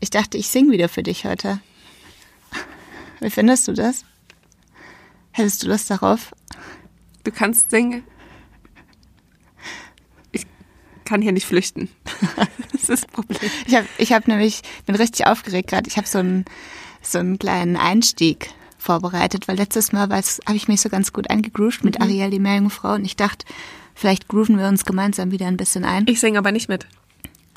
Ich dachte, ich singe wieder für dich heute. Wie findest du das? Hättest du Lust darauf? Du kannst singen. Ich kann hier nicht flüchten. Das ist das Problem. Ich habe ich hab nämlich, bin richtig aufgeregt gerade. Ich habe so einen, so einen kleinen Einstieg vorbereitet, weil letztes Mal habe ich mich so ganz gut eingegroovt mit Ariel, die Meerjungfrau. Und ich dachte, vielleicht grooven wir uns gemeinsam wieder ein bisschen ein. Ich singe aber nicht mit.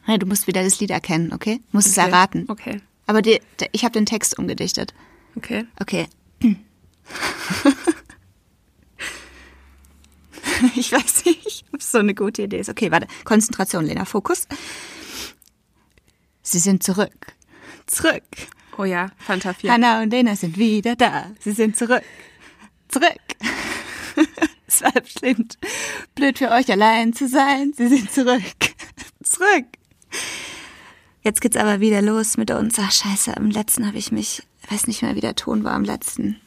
Hey, du musst wieder das Lied erkennen, okay? Du musst Okay. es erraten. Okay. Aber die, die, ich habe den Text umgedichtet. Okay. Okay. ich weiß nicht, ob es so eine gute Idee ist. Okay, warte. Konzentration, Lena. Fokus. Sie sind zurück. Zurück. Oh ja, Fanta 4. Hanna und Lena sind wieder da. Sie sind zurück. Zurück. es war bestimmt blöd für euch allein zu sein. Sie sind zurück. Zurück. Jetzt geht's aber wieder los mit uns. Ach, scheiße, im letzten habe ich mich, weiß nicht mehr, wie der Ton war im letzten.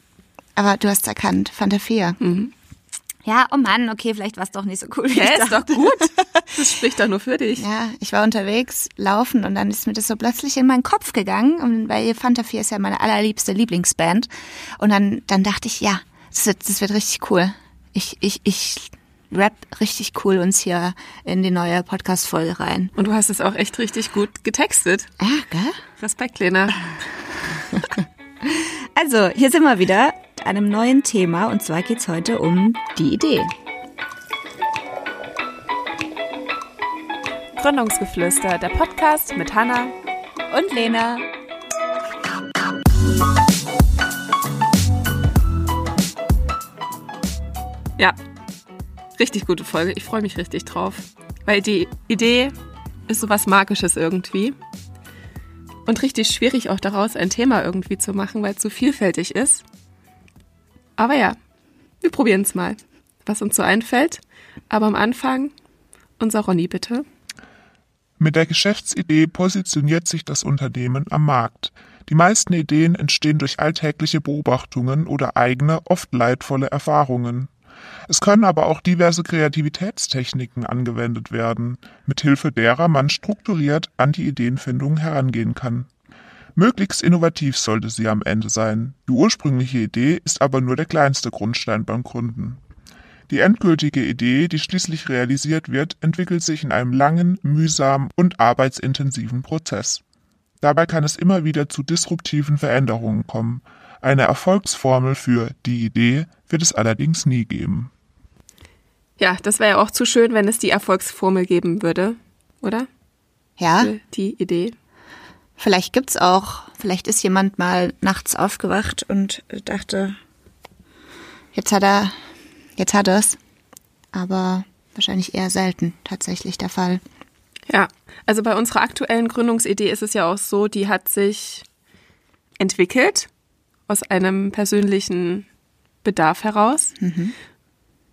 Aber du hast erkannt, Fanta 4. Ja, oh Mann, okay, vielleicht war es doch nicht so cool. wie Ja, ist doch dachte. gut. Das spricht doch nur für dich. Ja, ich war unterwegs, laufen und dann ist mir das so plötzlich in meinen Kopf gegangen, und weil Fanta 4 ist ja meine allerliebste Lieblingsband. Und dann, dann dachte ich, ja, das wird, das wird richtig cool. Ich, ich, ich rap richtig cool uns hier in die neue Podcast-Folge rein. Und du hast es auch echt richtig gut getextet. Ja, gell? Respekt, Lena. Also, hier sind wir wieder mit einem neuen Thema und zwar geht's heute um die Idee. Gründungsgeflüster, der Podcast mit Hanna. Und Lena. Ja, richtig gute Folge. Ich freue mich richtig drauf. Weil die Idee ist sowas Magisches irgendwie. Und richtig schwierig auch daraus ein Thema irgendwie zu machen, weil es so vielfältig ist. Aber ja, wir probieren es mal, was uns so einfällt. Aber am Anfang unser Ronny bitte. Mit der Geschäftsidee positioniert sich das Unternehmen am Markt. Die meisten Ideen entstehen durch alltägliche Beobachtungen oder eigene, oft leidvolle Erfahrungen. Es können aber auch diverse Kreativitätstechniken angewendet werden, mithilfe derer man strukturiert an die Ideenfindung herangehen kann. Möglichst innovativ sollte sie am Ende sein. Die ursprüngliche Idee ist aber nur der kleinste Grundstein beim Gründen. Die endgültige Idee, die schließlich realisiert wird, entwickelt sich in einem langen, mühsamen und arbeitsintensiven Prozess. Dabei kann es immer wieder zu disruptiven Veränderungen kommen. Eine Erfolgsformel für die Idee wird es allerdings nie geben. Ja, das wäre ja auch zu schön, wenn es die Erfolgsformel geben würde, oder? Ja, Für die Idee. vielleicht gibt's auch, vielleicht ist jemand mal nachts aufgewacht und dachte, jetzt hat er, jetzt hat er's. Aber wahrscheinlich eher selten tatsächlich der Fall. Ja, also bei unserer aktuellen Gründungsidee ist es ja auch so, die hat sich entwickelt aus einem persönlichen Bedarf heraus.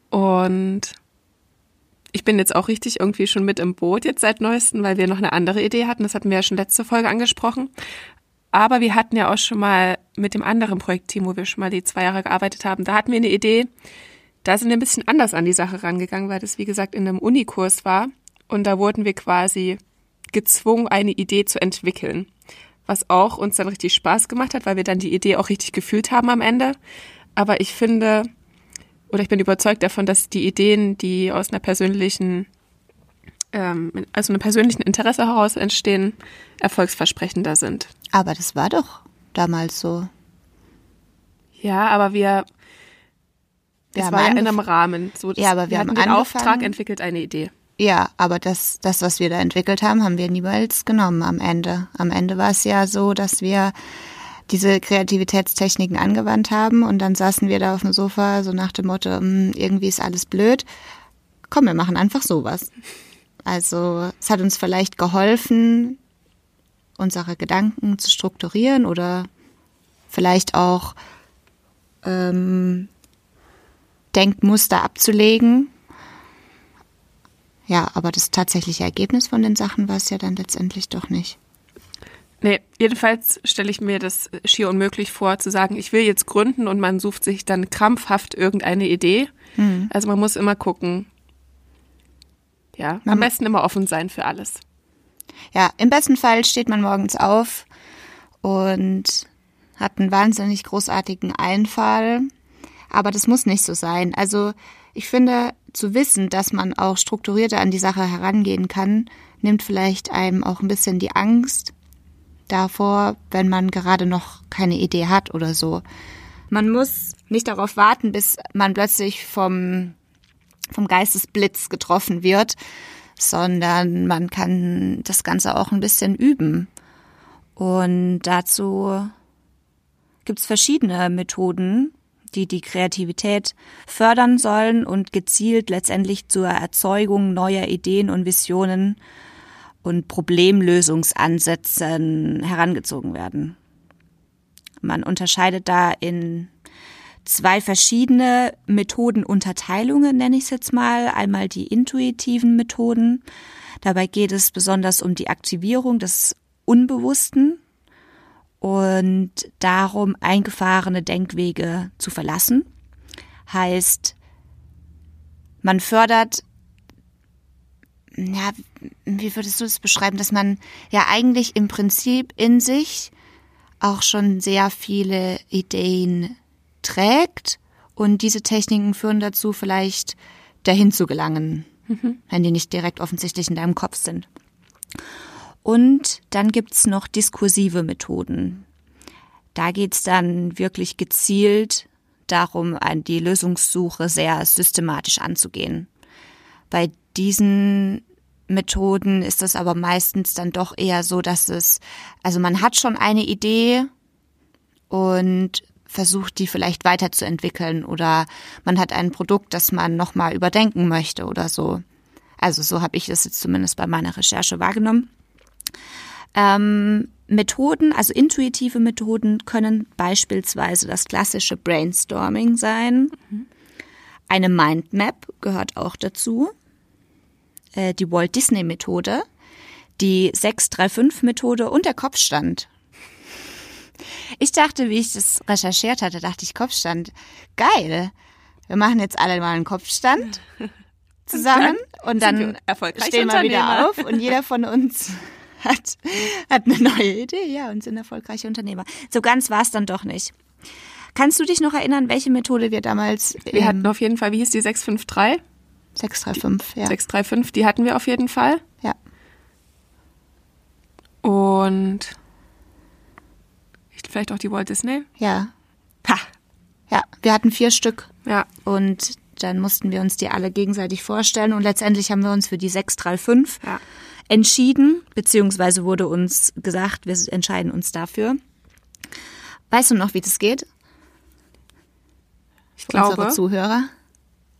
Und ich bin jetzt auch richtig irgendwie schon mit im Boot jetzt seit neuestem, weil wir noch eine andere Idee hatten. Das hatten wir ja schon letzte Folge angesprochen. Aber wir hatten ja auch schon mal mit dem anderen Projektteam, wo wir schon mal die zwei Jahre gearbeitet haben, da hatten wir eine Idee, da sind wir ein bisschen anders an die Sache rangegangen, weil das, wie gesagt, in einem Unikurs war. Und da wurden wir quasi gezwungen, eine Idee zu entwickeln. Was auch uns dann richtig Spaß gemacht hat, weil wir dann die Idee auch richtig gefühlt haben am Ende. Aber ich finde, oder ich bin überzeugt davon, dass die Ideen, die aus einer persönlichen, ähm, also einem persönlichen Interesse heraus entstehen, erfolgsversprechender sind. Aber das war doch damals so. Ja, aber wir, Wir haben war ja in einem Rahmen. So, das, Ja, aber wir haben den Auftrag entwickelt, eine Idee. Ja, aber das, das, was wir da entwickelt haben, haben wir niemals genommen am Ende. Am Ende war es ja so, dass wir diese Kreativitätstechniken angewandt haben und dann saßen wir da auf dem Sofa so nach dem Motto, "Hm, irgendwie ist alles blöd. Komm, wir machen einfach sowas. Also es hat uns vielleicht geholfen, unsere Gedanken zu strukturieren oder vielleicht auch ähm, Denkmuster abzulegen. Ja, aber das tatsächliche Ergebnis von den Sachen war es ja dann letztendlich doch nicht. Nee, jedenfalls stelle ich mir das schier unmöglich vor, zu sagen, ich will jetzt gründen und man sucht sich dann krampfhaft irgendeine Idee. Also man muss immer gucken. Ja, am Man- besten immer offen sein für alles. Ja, im besten Fall steht man morgens auf und hat einen wahnsinnig großartigen Einfall. Aber das muss nicht so sein. Also ich finde, zu wissen, dass man auch strukturierter an die Sache herangehen kann, nimmt vielleicht einem auch ein bisschen die Angst davor, wenn man gerade noch keine Idee hat oder so. Man muss nicht darauf warten, bis man plötzlich vom, vom Geistesblitz getroffen wird, sondern man kann das Ganze auch ein bisschen üben. Und dazu gibt es verschiedene Methoden, die die Kreativität fördern sollen und gezielt letztendlich zur Erzeugung neuer Ideen und Visionen und Problemlösungsansätzen herangezogen werden. Man unterscheidet da in zwei verschiedene Methodenunterteilungen, nenne ich es jetzt mal. Einmal die intuitiven Methoden. Dabei geht es besonders um die Aktivierung des Unbewussten und darum, eingefahrene Denkwege zu verlassen. Heißt, man fördert, ja, wie würdest du es beschreiben, dass man ja eigentlich im Prinzip in sich auch schon sehr viele Ideen trägt und diese Techniken führen dazu, vielleicht dahin zu gelangen, mhm. wenn die nicht direkt offensichtlich in deinem Kopf sind. Und dann gibt's noch diskursive Methoden. Da geht's dann wirklich gezielt darum, die Lösungssuche sehr systematisch anzugehen. Bei diesen Methoden ist es aber meistens dann doch eher so, dass es, also man hat schon eine Idee und versucht, die vielleicht weiterzuentwickeln oder man hat ein Produkt, das man nochmal überdenken möchte oder so. Also so habe ich das jetzt zumindest bei meiner Recherche wahrgenommen. Ähm, Methoden, also intuitive Methoden, können beispielsweise das klassische Brainstorming sein. Mhm. Eine Mindmap gehört auch dazu. Äh, die Walt Disney Methode, die 635-Methode und der Kopfstand. Ich dachte, wie ich das recherchiert hatte, dachte ich Kopfstand. Geil. Wir machen jetzt alle mal einen Kopfstand zusammen und dann, und dann stehen wir wieder auf und jeder von uns hat, hat eine neue Idee, ja, und sind erfolgreiche Unternehmer. So ganz war es dann doch nicht. Kannst du dich noch erinnern, welche Methode wir damals. Wir hatten auf jeden Fall, wie hieß die 653? 635, ja. 635, die hatten wir auf jeden Fall. Ja. Und vielleicht auch die Walt Disney? Ja. Ha. Ja, wir hatten vier Stück. Ja. Und dann mussten wir uns die alle gegenseitig vorstellen und letztendlich haben wir uns für die 635 ja entschieden, beziehungsweise wurde uns gesagt, wir entscheiden uns dafür. Weißt du noch, wie das geht? Ich glaube, unsere Zuhörer.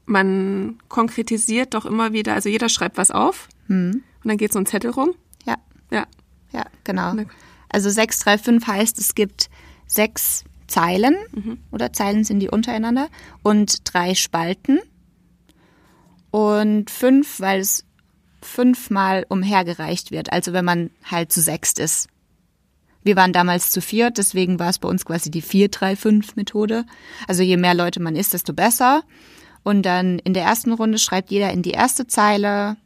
Man konkretisiert doch immer wieder, also jeder schreibt was auf hm. und dann geht so ein Zettel rum. Ja. Ja. Ja, genau. Also 635 heißt, es gibt sechs Zeilen mhm. oder Zeilen sind die untereinander und drei Spalten. Und fünf, weil es fünfmal umhergereicht wird, also wenn man halt zu sechst ist. Wir waren damals zu viert, deswegen war es bei uns quasi die 4-3-5-Methode. Also je mehr Leute man ist, desto besser. Und dann in der ersten Runde schreibt jeder in die erste Zeile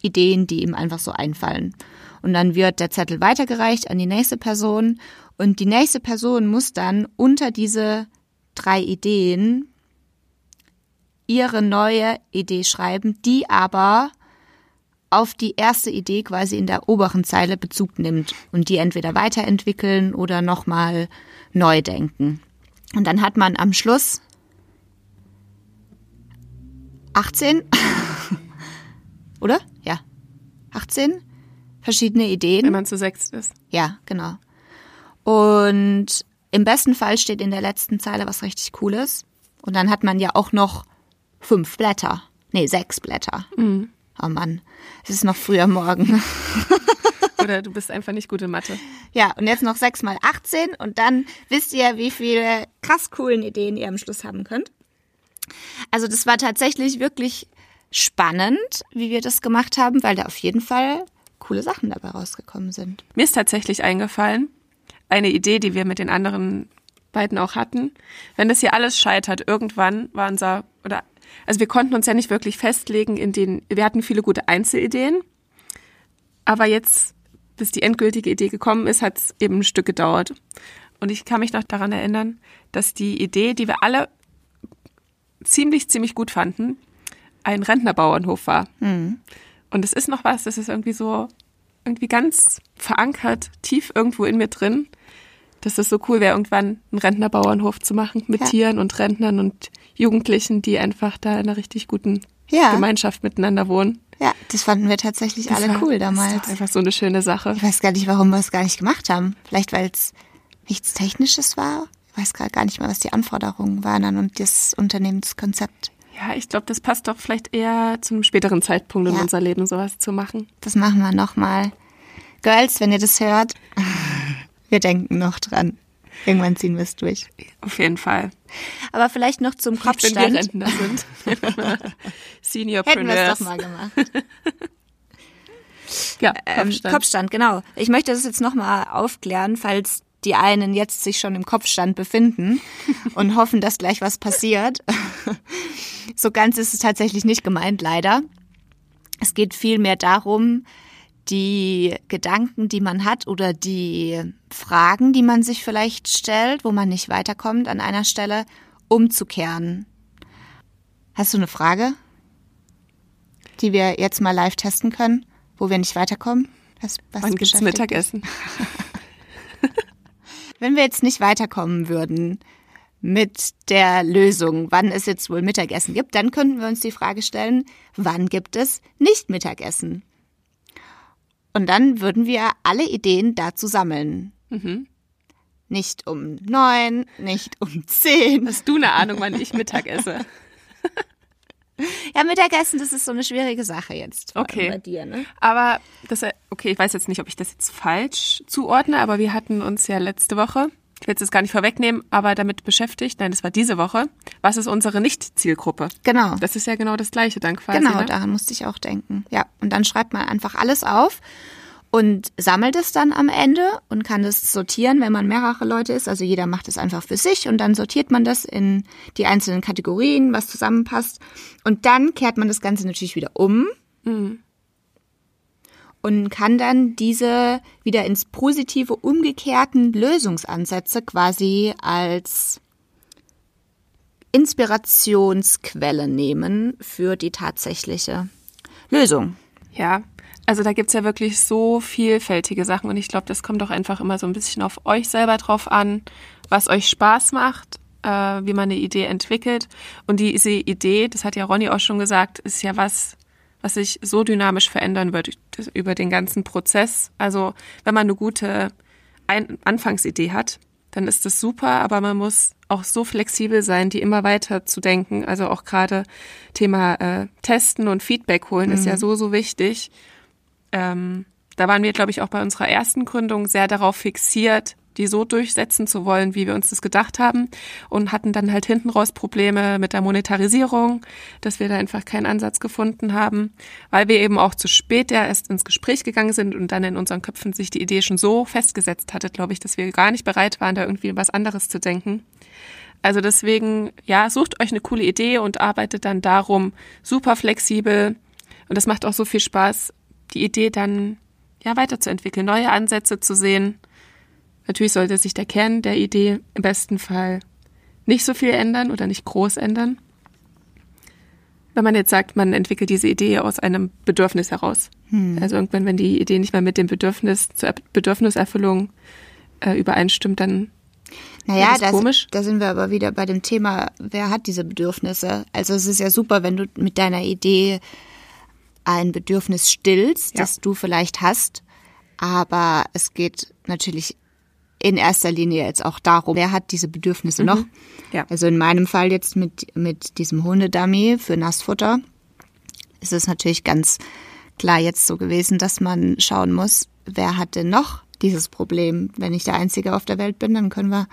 Ideen, die ihm einfach so einfallen. Und dann wird der Zettel weitergereicht an die nächste Person und die nächste Person muss dann unter diese drei Ideen ihre neue Idee schreiben, die aber auf die erste Idee quasi in der oberen Zeile Bezug nimmt und die entweder weiterentwickeln oder nochmal neu denken. Und dann hat man am Schluss 18, oder? Ja, 18 verschiedene Ideen. Wenn man zu sechs ist. Ja, genau. Und im besten Fall steht in der letzten Zeile was richtig Cooles. Und dann hat man ja auch noch fünf Blätter. Nee, sechs Blätter. Mhm. Oh Mann, es ist noch früher Morgen. Oder du bist einfach nicht gut in Mathe. Ja, und jetzt noch 6 mal 18 und dann wisst ihr, wie viele krass coolen Ideen ihr am Schluss haben könnt. Also das war tatsächlich wirklich spannend, wie wir das gemacht haben, weil da auf jeden Fall coole Sachen dabei rausgekommen sind. Mir ist tatsächlich eingefallen, eine Idee, die wir mit den anderen beiden auch hatten. Wenn das hier alles scheitert, irgendwann war unser, oder also wir konnten uns ja nicht wirklich festlegen in den, wir hatten viele gute Einzelideen, aber jetzt bis die endgültige Idee gekommen ist, hat es eben ein Stück gedauert. Und ich kann mich noch daran erinnern, dass die Idee, die wir alle ziemlich, ziemlich gut fanden, ein Rentnerbauernhof war. Mhm. Und es ist noch was, das ist irgendwie so, irgendwie ganz verankert, tief irgendwo in mir drin, dass es so cool wäre, irgendwann einen Rentnerbauernhof zu machen mit Ja. Tieren und Rentnern und Jugendlichen, die einfach da in einer richtig guten Ja. Gemeinschaft miteinander wohnen. Ja, das fanden wir tatsächlich Das alle war- cool Das ist damals. einfach so eine schöne Sache. Ich weiß gar nicht, warum wir es gar nicht gemacht haben. Vielleicht, weil es nichts Technisches war. Ich weiß gerade gar nicht mehr, was die Anforderungen waren an und das Unternehmenskonzept. Ja, ich glaube, das passt doch vielleicht eher zu einem späteren Zeitpunkt in Ja. unser Leben, sowas zu machen. Das machen wir nochmal. Girls, wenn ihr das hört, wir denken noch dran. Irgendwann ziehen wir es durch. Auf jeden Fall. Aber vielleicht noch zum Wenn wir Kopfstand. Rentner sind. Seniorpreneurs. Hätten wir es doch mal gemacht. Ja, Ähm, Kopfstand. Kopfstand, genau. Ich möchte das jetzt nochmal aufklären, falls die einen jetzt sich schon im Kopfstand befinden und hoffen, dass gleich was passiert. so ganz ist es tatsächlich nicht gemeint, leider. Es geht vielmehr darum, die Gedanken, die man hat oder die Fragen, die man sich vielleicht stellt, wo man nicht weiterkommt, an einer Stelle umzukehren. Hast du eine Frage, die wir jetzt mal live testen können, wo wir nicht weiterkommen? Was, was Wann gibt's? Mittagessen? Wenn wir jetzt nicht weiterkommen würden mit der Lösung, wann es jetzt wohl Mittagessen gibt, dann könnten wir uns die Frage stellen, wann gibt es nicht Mittagessen? Und dann würden wir alle Ideen dazu sammeln. Mhm. Nicht um neun, nicht um zehn. Hast du eine Ahnung, wann ich Mittag esse? Ja, Mittagessen, das ist so eine schwierige Sache jetzt. Okay. Bei dir, ne? Aber das, okay, ich weiß jetzt nicht, ob ich das jetzt falsch zuordne, aber wir hatten uns ja letzte Woche, ich will jetzt das gar nicht vorwegnehmen, aber damit beschäftigt, nein, das war diese Woche, was ist unsere Nicht-Zielgruppe? Genau. Das ist ja genau das Gleiche dann quasi. Genau, ne? daran musste ich auch denken. Ja, und dann schreibt man einfach alles auf und sammelt es dann am Ende und kann es sortieren, wenn man mehrere Leute ist. Also jeder macht es einfach für sich und dann sortiert man das in die einzelnen Kategorien, was zusammenpasst. Und dann kehrt man das Ganze natürlich wieder um und kann dann diese wieder ins positive umgekehrten Lösungsansätze quasi als Inspirationsquelle nehmen für die tatsächliche Lösung. Ja, also da gibt's ja wirklich so vielfältige Sachen und ich glaube, das kommt doch einfach immer so ein bisschen auf euch selber drauf an, was euch Spaß macht, äh, wie man eine Idee entwickelt. Und diese Idee, das hat ja Ronny auch schon gesagt, ist ja was, was sich so dynamisch verändern wird über den ganzen Prozess. Also wenn man eine gute Ein Anfangsidee hat, dann ist das super, aber man muss auch so flexibel sein, die immer weiter zu denken. Also auch gerade Thema äh, Testen und Feedback holen ist ja so, so wichtig. Ähm, da waren wir, glaube ich, auch bei unserer ersten Gründung sehr darauf fixiert, die so durchsetzen zu wollen, wie wir uns das gedacht haben und hatten dann halt hinten raus Probleme mit der Monetarisierung, dass wir da einfach keinen Ansatz gefunden haben, weil wir eben auch zu spät ja erst ins Gespräch gegangen sind und dann in unseren Köpfen sich die Idee schon so festgesetzt hatte, glaube ich, dass wir gar nicht bereit waren, da irgendwie was anderes zu denken. Also deswegen, ja, sucht euch eine coole Idee und arbeitet dann darum super flexibel. Und das macht auch so viel Spaß, die Idee dann ja weiterzuentwickeln, neue Ansätze zu sehen. Natürlich sollte sich der Kern der Idee im besten Fall nicht so viel ändern oder nicht groß ändern. Wenn man jetzt sagt, man entwickelt diese Idee aus einem Bedürfnis heraus. Also irgendwann, wenn die Idee nicht mehr mit dem Bedürfnis zur Er- Bedürfniserfüllung äh, übereinstimmt, dann Naja, das ist da, komisch. da sind wir aber wieder bei dem Thema, wer hat diese Bedürfnisse? Also es ist ja super, wenn du mit deiner Idee ein Bedürfnis stillst, Ja. das du vielleicht hast, aber es geht natürlich in erster Linie jetzt auch darum, wer hat diese Bedürfnisse noch? Mhm. Ja. Also in meinem Fall jetzt mit, mit diesem Hundedummy für Nassfutter ist es natürlich ganz klar jetzt so gewesen, dass man schauen muss, wer hat denn noch dieses Problem? Wenn ich der Einzige auf der Welt bin, dann können wir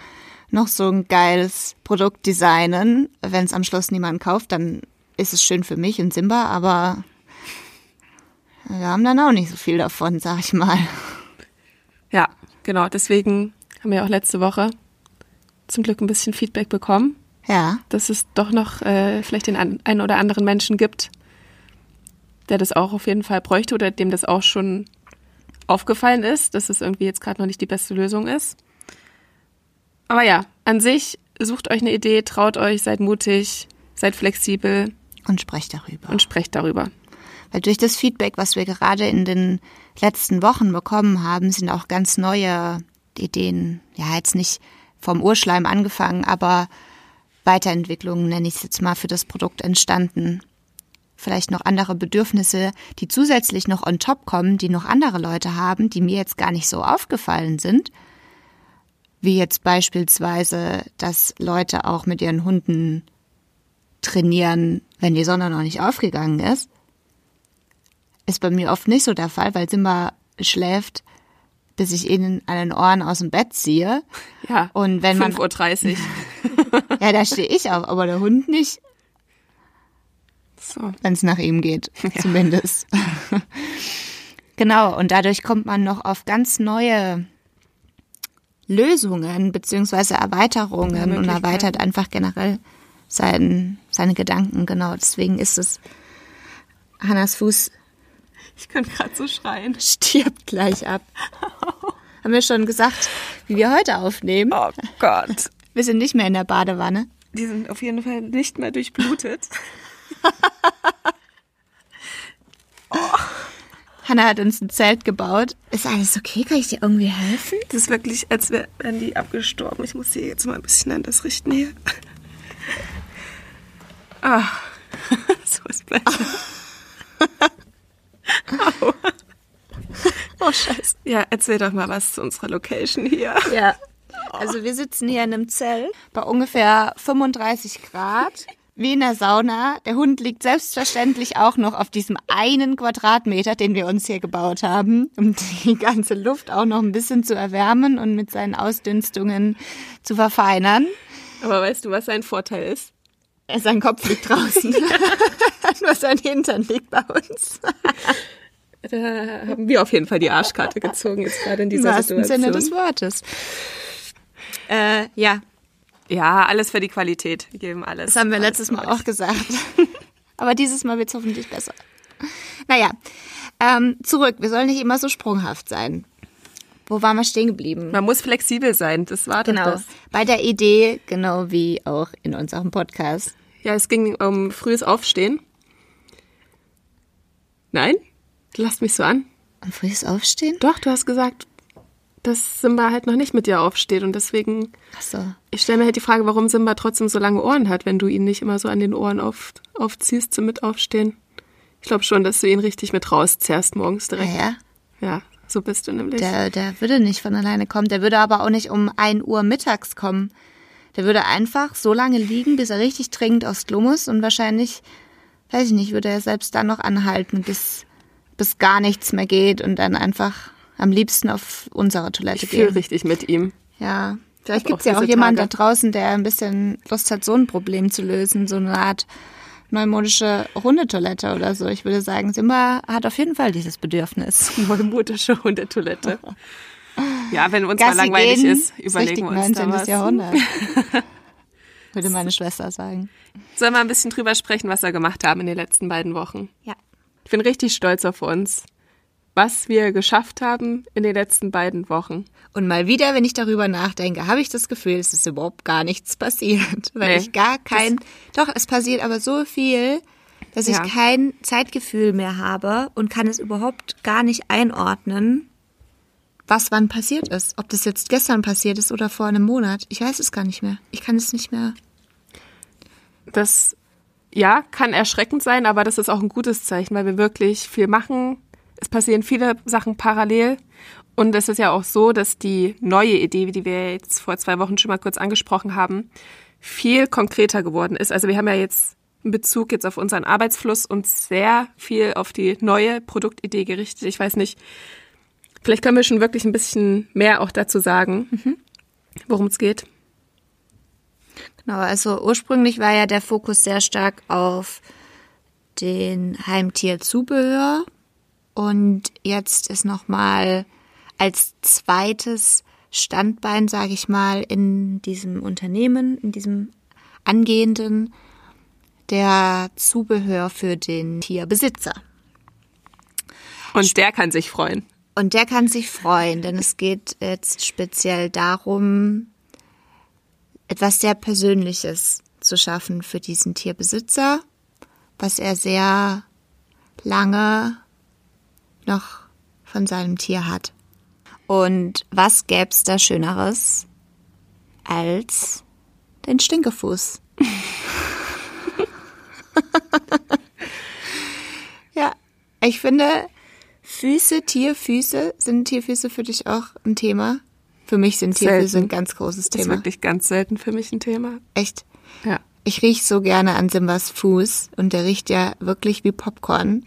noch so ein geiles Produkt designen. Wenn es am Schluss niemand kauft, dann ist es schön für mich und Simba, aber wir haben dann auch nicht so viel davon, sag ich mal. Ja, genau. Deswegen haben wir auch letzte Woche zum Glück ein bisschen Feedback bekommen, Ja, dass es doch noch äh, vielleicht den an, einen oder anderen Menschen gibt, der das auch auf jeden Fall bräuchte oder dem das auch schon aufgefallen ist, dass es irgendwie jetzt gerade noch nicht die beste Lösung ist. Aber ja, an sich sucht euch eine Idee, traut euch, seid mutig, seid flexibel. Und sprecht darüber. Und sprecht darüber. Weil durch das Feedback, was wir gerade in den letzten Wochen bekommen haben, sind auch ganz neue Ideen, ja, jetzt nicht vom Urschleim angefangen, aber Weiterentwicklungen, nenne ich es jetzt mal, für das Produkt entstanden. Vielleicht noch andere Bedürfnisse, die zusätzlich noch on top kommen, die noch andere Leute haben, die mir jetzt gar nicht so aufgefallen sind. Wie jetzt beispielsweise, dass Leute auch mit ihren Hunden trainieren, wenn die Sonne noch nicht aufgegangen ist. Ist bei mir oft nicht so der Fall, weil Simba schläft, bis ich ihn an den Ohren aus dem Bett ziehe. Ja. Und wenn man 5.30 Uhr. ja, da stehe ich auf, aber der Hund nicht. So. Wenn es nach ihm geht, ja. zumindest. genau, und dadurch kommt man noch auf ganz neue Lösungen beziehungsweise Erweiterungen und erweitert einfach generell sein, seine Gedanken. Genau, deswegen ist es Hannas Fuß. Ich kann gerade so schreien. Stirbt gleich ab. Haben wir schon gesagt, wie wir heute aufnehmen? Oh Gott. Wir sind nicht mehr in der Badewanne. Die sind auf jeden Fall nicht mehr durchblutet. oh. Hanna hat uns ein Zelt gebaut. Ist alles okay? Kann ich dir irgendwie helfen? Das ist wirklich, als wären die abgestorben. Ich muss sie jetzt mal ein bisschen an das richten hier. Ah, so ist besser. oh. oh, scheiße. Ja, erzähl doch mal was zu unserer Location hier. Ja. Also wir sitzen hier in einem Zelt bei ungefähr 35 Grad wie in der Sauna. Der Hund liegt selbstverständlich auch noch auf diesem einen Quadratmeter, den wir uns hier gebaut haben, um die ganze Luft auch noch ein bisschen zu erwärmen und mit seinen Ausdünstungen zu verfeinern. Aber weißt du, was sein Vorteil ist? Sein Kopf liegt draußen. Nur sein Hintern liegt bei uns. da haben wir auf jeden Fall die Arschkarte gezogen, jetzt gerade in dieser Im Situation. Im Sinne des Wortes. Äh, ja, ja, alles für die Qualität. Wir geben alles. Das haben wir letztes Mal auch gesagt. Aber dieses Mal wird es hoffentlich besser. Naja, ähm, zurück. Wir sollen nicht immer so sprunghaft sein. Wo waren wir stehen geblieben? Man muss flexibel sein, das war genau. das. Bei der Idee, genau wie auch in unserem Podcast. Ja, es ging um frühes Aufstehen. Nein? Du lasst mich so an. Um frühes Aufstehen? Doch, du hast gesagt, dass Simba halt noch nicht mit dir aufsteht und deswegen. Ach so. Ich stelle mir halt die Frage, warum Simba trotzdem so lange Ohren hat, wenn du ihn nicht immer so an den Ohren auf, aufziehst zum Mitaufstehen. Ich glaube schon, dass du ihn richtig mit rauszerrst morgens direkt. Ja, ja. Ja, so bist du nämlich. Der, der würde nicht von alleine kommen. Der würde aber auch nicht um 1 Uhr mittags kommen. Der würde einfach so lange liegen, bis er richtig dringend aufs Klo muss und wahrscheinlich, weiß ich nicht, würde er selbst dann noch anhalten, bis, bis gar nichts mehr geht und dann einfach am liebsten auf unsere Toilette ich gehen. Ich richtig mit ihm. Ja, vielleicht gibt es ja auch jemanden da draußen, der ein bisschen Lust hat, so ein Problem zu lösen, so eine Art neumodische Hundetoilette oder so. Ich würde sagen, Simba hat auf jeden Fall dieses Bedürfnis. Neumodische Hundetoilette. Ja, wenn uns Gassi mal langweilig gehen, ist, überlegen wir uns 19. da was. Jahrhundert. würde meine Schwester sagen. Sollen wir ein bisschen drüber sprechen, was wir gemacht haben in den letzten beiden Wochen? Ja. Ich bin richtig stolz auf uns was wir geschafft haben in den letzten beiden Wochen. Und mal wieder, wenn ich darüber nachdenke, habe ich das Gefühl, es ist überhaupt gar nichts passiert. Weil nee, ich gar kein, doch, es passiert aber so viel, dass ja. ich kein Zeitgefühl mehr habe und kann es überhaupt gar nicht einordnen, was wann passiert ist. Ob das jetzt gestern passiert ist oder vor einem Monat. Ich weiß es gar nicht mehr. Ich kann es nicht mehr. Das, ja, kann erschreckend sein, aber das ist auch ein gutes Zeichen, weil wir wirklich viel machen, es passieren viele Sachen parallel. Und es ist ja auch so, dass die neue Idee, die wir jetzt vor zwei Wochen schon mal kurz angesprochen haben, viel konkreter geworden ist. Also wir haben ja jetzt in Bezug jetzt auf unseren Arbeitsfluss uns sehr viel auf die neue Produktidee gerichtet. Ich weiß nicht, vielleicht können wir schon wirklich ein bisschen mehr auch dazu sagen, mhm. worum es geht. Genau, also ursprünglich war ja der Fokus sehr stark auf den Heimtierzubehör und jetzt ist nochmal als zweites Standbein, sage ich mal, in diesem Unternehmen, in diesem angehenden, der Zubehör für den Tierbesitzer. Und der kann sich freuen. Und der kann sich freuen, denn es geht jetzt speziell darum, etwas sehr Persönliches zu schaffen für diesen Tierbesitzer, was er sehr lange noch von seinem Tier hat. Und was gäb's da Schöneres als den Stinkefuß? ja, ich finde, Füße, Tierfüße, sind Tierfüße für dich auch ein Thema? Für mich sind Tierfüße Selten. ein ganz großes Das ist Thema. wirklich ganz selten für mich ein Thema. Echt. Ja. Ich riech so gerne an Simbas Fuß und der riecht ja wirklich wie Popcorn.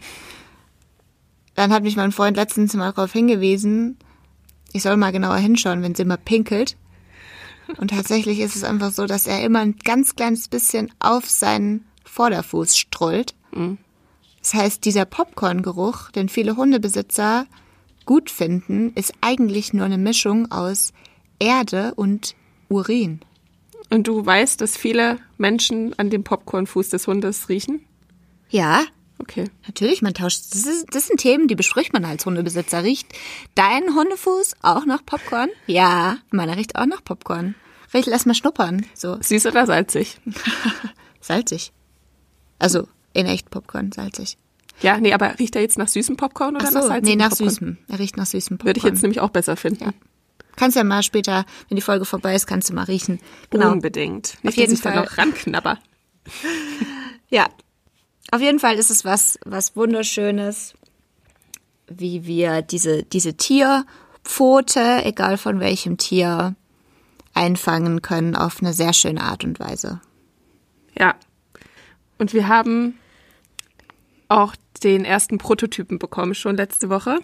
Dann hat mich mein Freund letztens mal darauf hingewiesen, ich soll mal genauer hinschauen, wenn Simba pinkelt. Und tatsächlich ist es einfach so, dass er immer ein ganz kleines bisschen auf seinen Vorderfuß strollt. Das heißt, dieser Popcorn-Geruch, den viele Hundebesitzer gut finden, ist eigentlich nur eine Mischung aus Erde und Urin. Und du weißt, dass viele Menschen an dem Popcornfuß des Hundes riechen? Ja, Okay. Natürlich, man tauscht. Das, ist, das sind Themen, die bespricht man als Hundebesitzer. Riecht dein Hundefuß auch nach Popcorn? Ja, meiner riecht auch nach Popcorn. Riech, lass mal schnuppern. So, Süß oder salzig? salzig. Also, in echt Popcorn, salzig. Ja, nee, aber riecht er jetzt nach süßem Popcorn oder Ach nach so, salzigem nee, nach Popcorn? süßem. Er riecht nach süßem Popcorn. Würde ich jetzt nämlich auch besser finden. Kannst ja mal später, wenn die Folge vorbei ist, kannst du mal riechen. Genau. Unbedingt. Nicht, jeden dass ich da Fall. noch ranknabber. Ja. Auf jeden Fall ist es was, was wunderschönes, wie wir diese, diese Tierpfote, egal von welchem Tier, einfangen können auf eine sehr schöne Art und Weise. Ja. Und wir haben auch den ersten Prototypen bekommen, schon letzte Woche.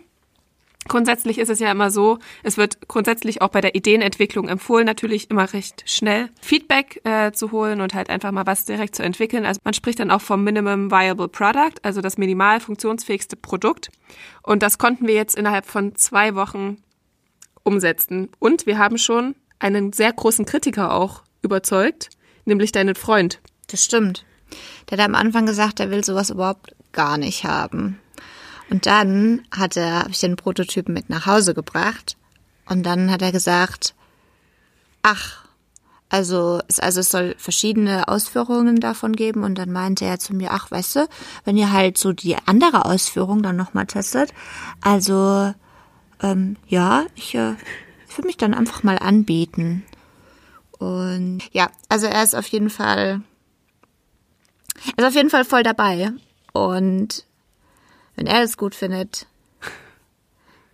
Grundsätzlich ist es ja immer so, es wird grundsätzlich auch bei der Ideenentwicklung empfohlen, natürlich immer recht schnell Feedback äh, zu holen und halt einfach mal was direkt zu entwickeln. Also man spricht dann auch vom Minimum Viable Product, also das minimal funktionsfähigste Produkt. Und das konnten wir jetzt innerhalb von zwei Wochen umsetzen. Und wir haben schon einen sehr großen Kritiker auch überzeugt, nämlich deinen Freund. Das stimmt. Der hat am Anfang gesagt, er will sowas überhaupt gar nicht haben. Und dann hat er, habe ich den Prototypen mit nach Hause gebracht. Und dann hat er gesagt, ach, also es, also es soll verschiedene Ausführungen davon geben. Und dann meinte er zu mir, ach, weißt du, wenn ihr halt so die andere Ausführung dann nochmal testet, also ähm, ja, ich, äh, ich würde mich dann einfach mal anbieten. Und ja, also er ist auf jeden Fall er ist auf jeden Fall voll dabei. Und wenn er es gut findet,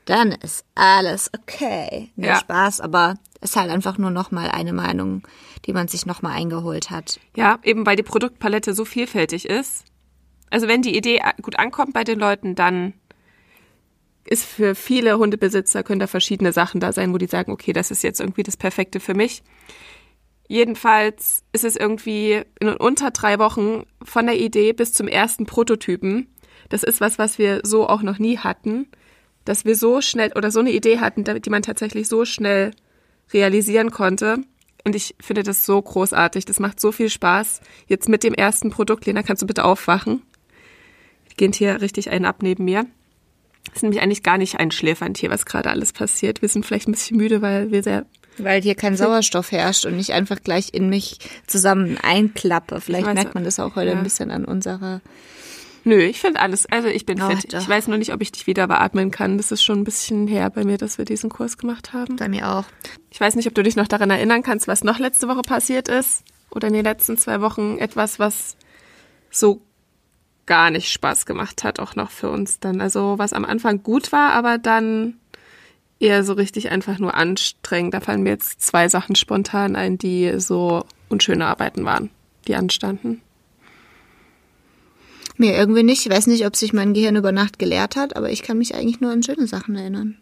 dann ist alles okay. Nee, Ja. Spaß, aber ist halt einfach nur nochmal eine Meinung, die man sich nochmal eingeholt hat. Ja, eben weil die Produktpalette so vielfältig ist. Also wenn die Idee gut ankommt bei den Leuten, dann ist für viele Hundebesitzer können da verschiedene Sachen da sein, wo die sagen, okay, das ist jetzt irgendwie das Perfekte für mich. Jedenfalls ist es irgendwie in unter drei Wochen von der Idee bis zum ersten Prototypen. Das ist was, was wir so auch noch nie hatten, dass wir so schnell oder so eine Idee hatten, die man tatsächlich so schnell realisieren konnte. Und ich finde das so großartig. Das macht so viel Spaß. Jetzt mit dem ersten Produkt, Lena, kannst du bitte aufwachen? Geht hier richtig einen ab neben mir. Das ist nämlich eigentlich gar nicht ein Schläfernd was gerade alles passiert. Wir sind vielleicht ein bisschen müde, weil wir sehr Weil hier kein Sauerstoff herrscht und ich einfach gleich in mich zusammen einklappe. Vielleicht merkt man das auch heute ja. ein bisschen an unserer. Nö, ich finde alles, also ich bin Oh, fit. doch. Ich weiß nur nicht, ob ich dich wieder beatmen kann. Das ist schon ein bisschen her bei mir, dass wir diesen Kurs gemacht haben. Bei mir auch. Ich weiß nicht, ob du dich noch daran erinnern kannst, was noch letzte Woche passiert ist. Oder in den letzten zwei Wochen etwas, was so gar nicht Spaß gemacht hat, auch noch für uns dann. Also was am Anfang gut war, aber dann eher so richtig einfach nur anstrengend. Da fallen mir jetzt zwei Sachen spontan ein, die so unschöne Arbeiten waren, die anstanden. Mir irgendwie nicht. Ich weiß nicht, ob sich mein Gehirn über Nacht gelehrt hat, aber ich kann mich eigentlich nur an schöne Sachen erinnern.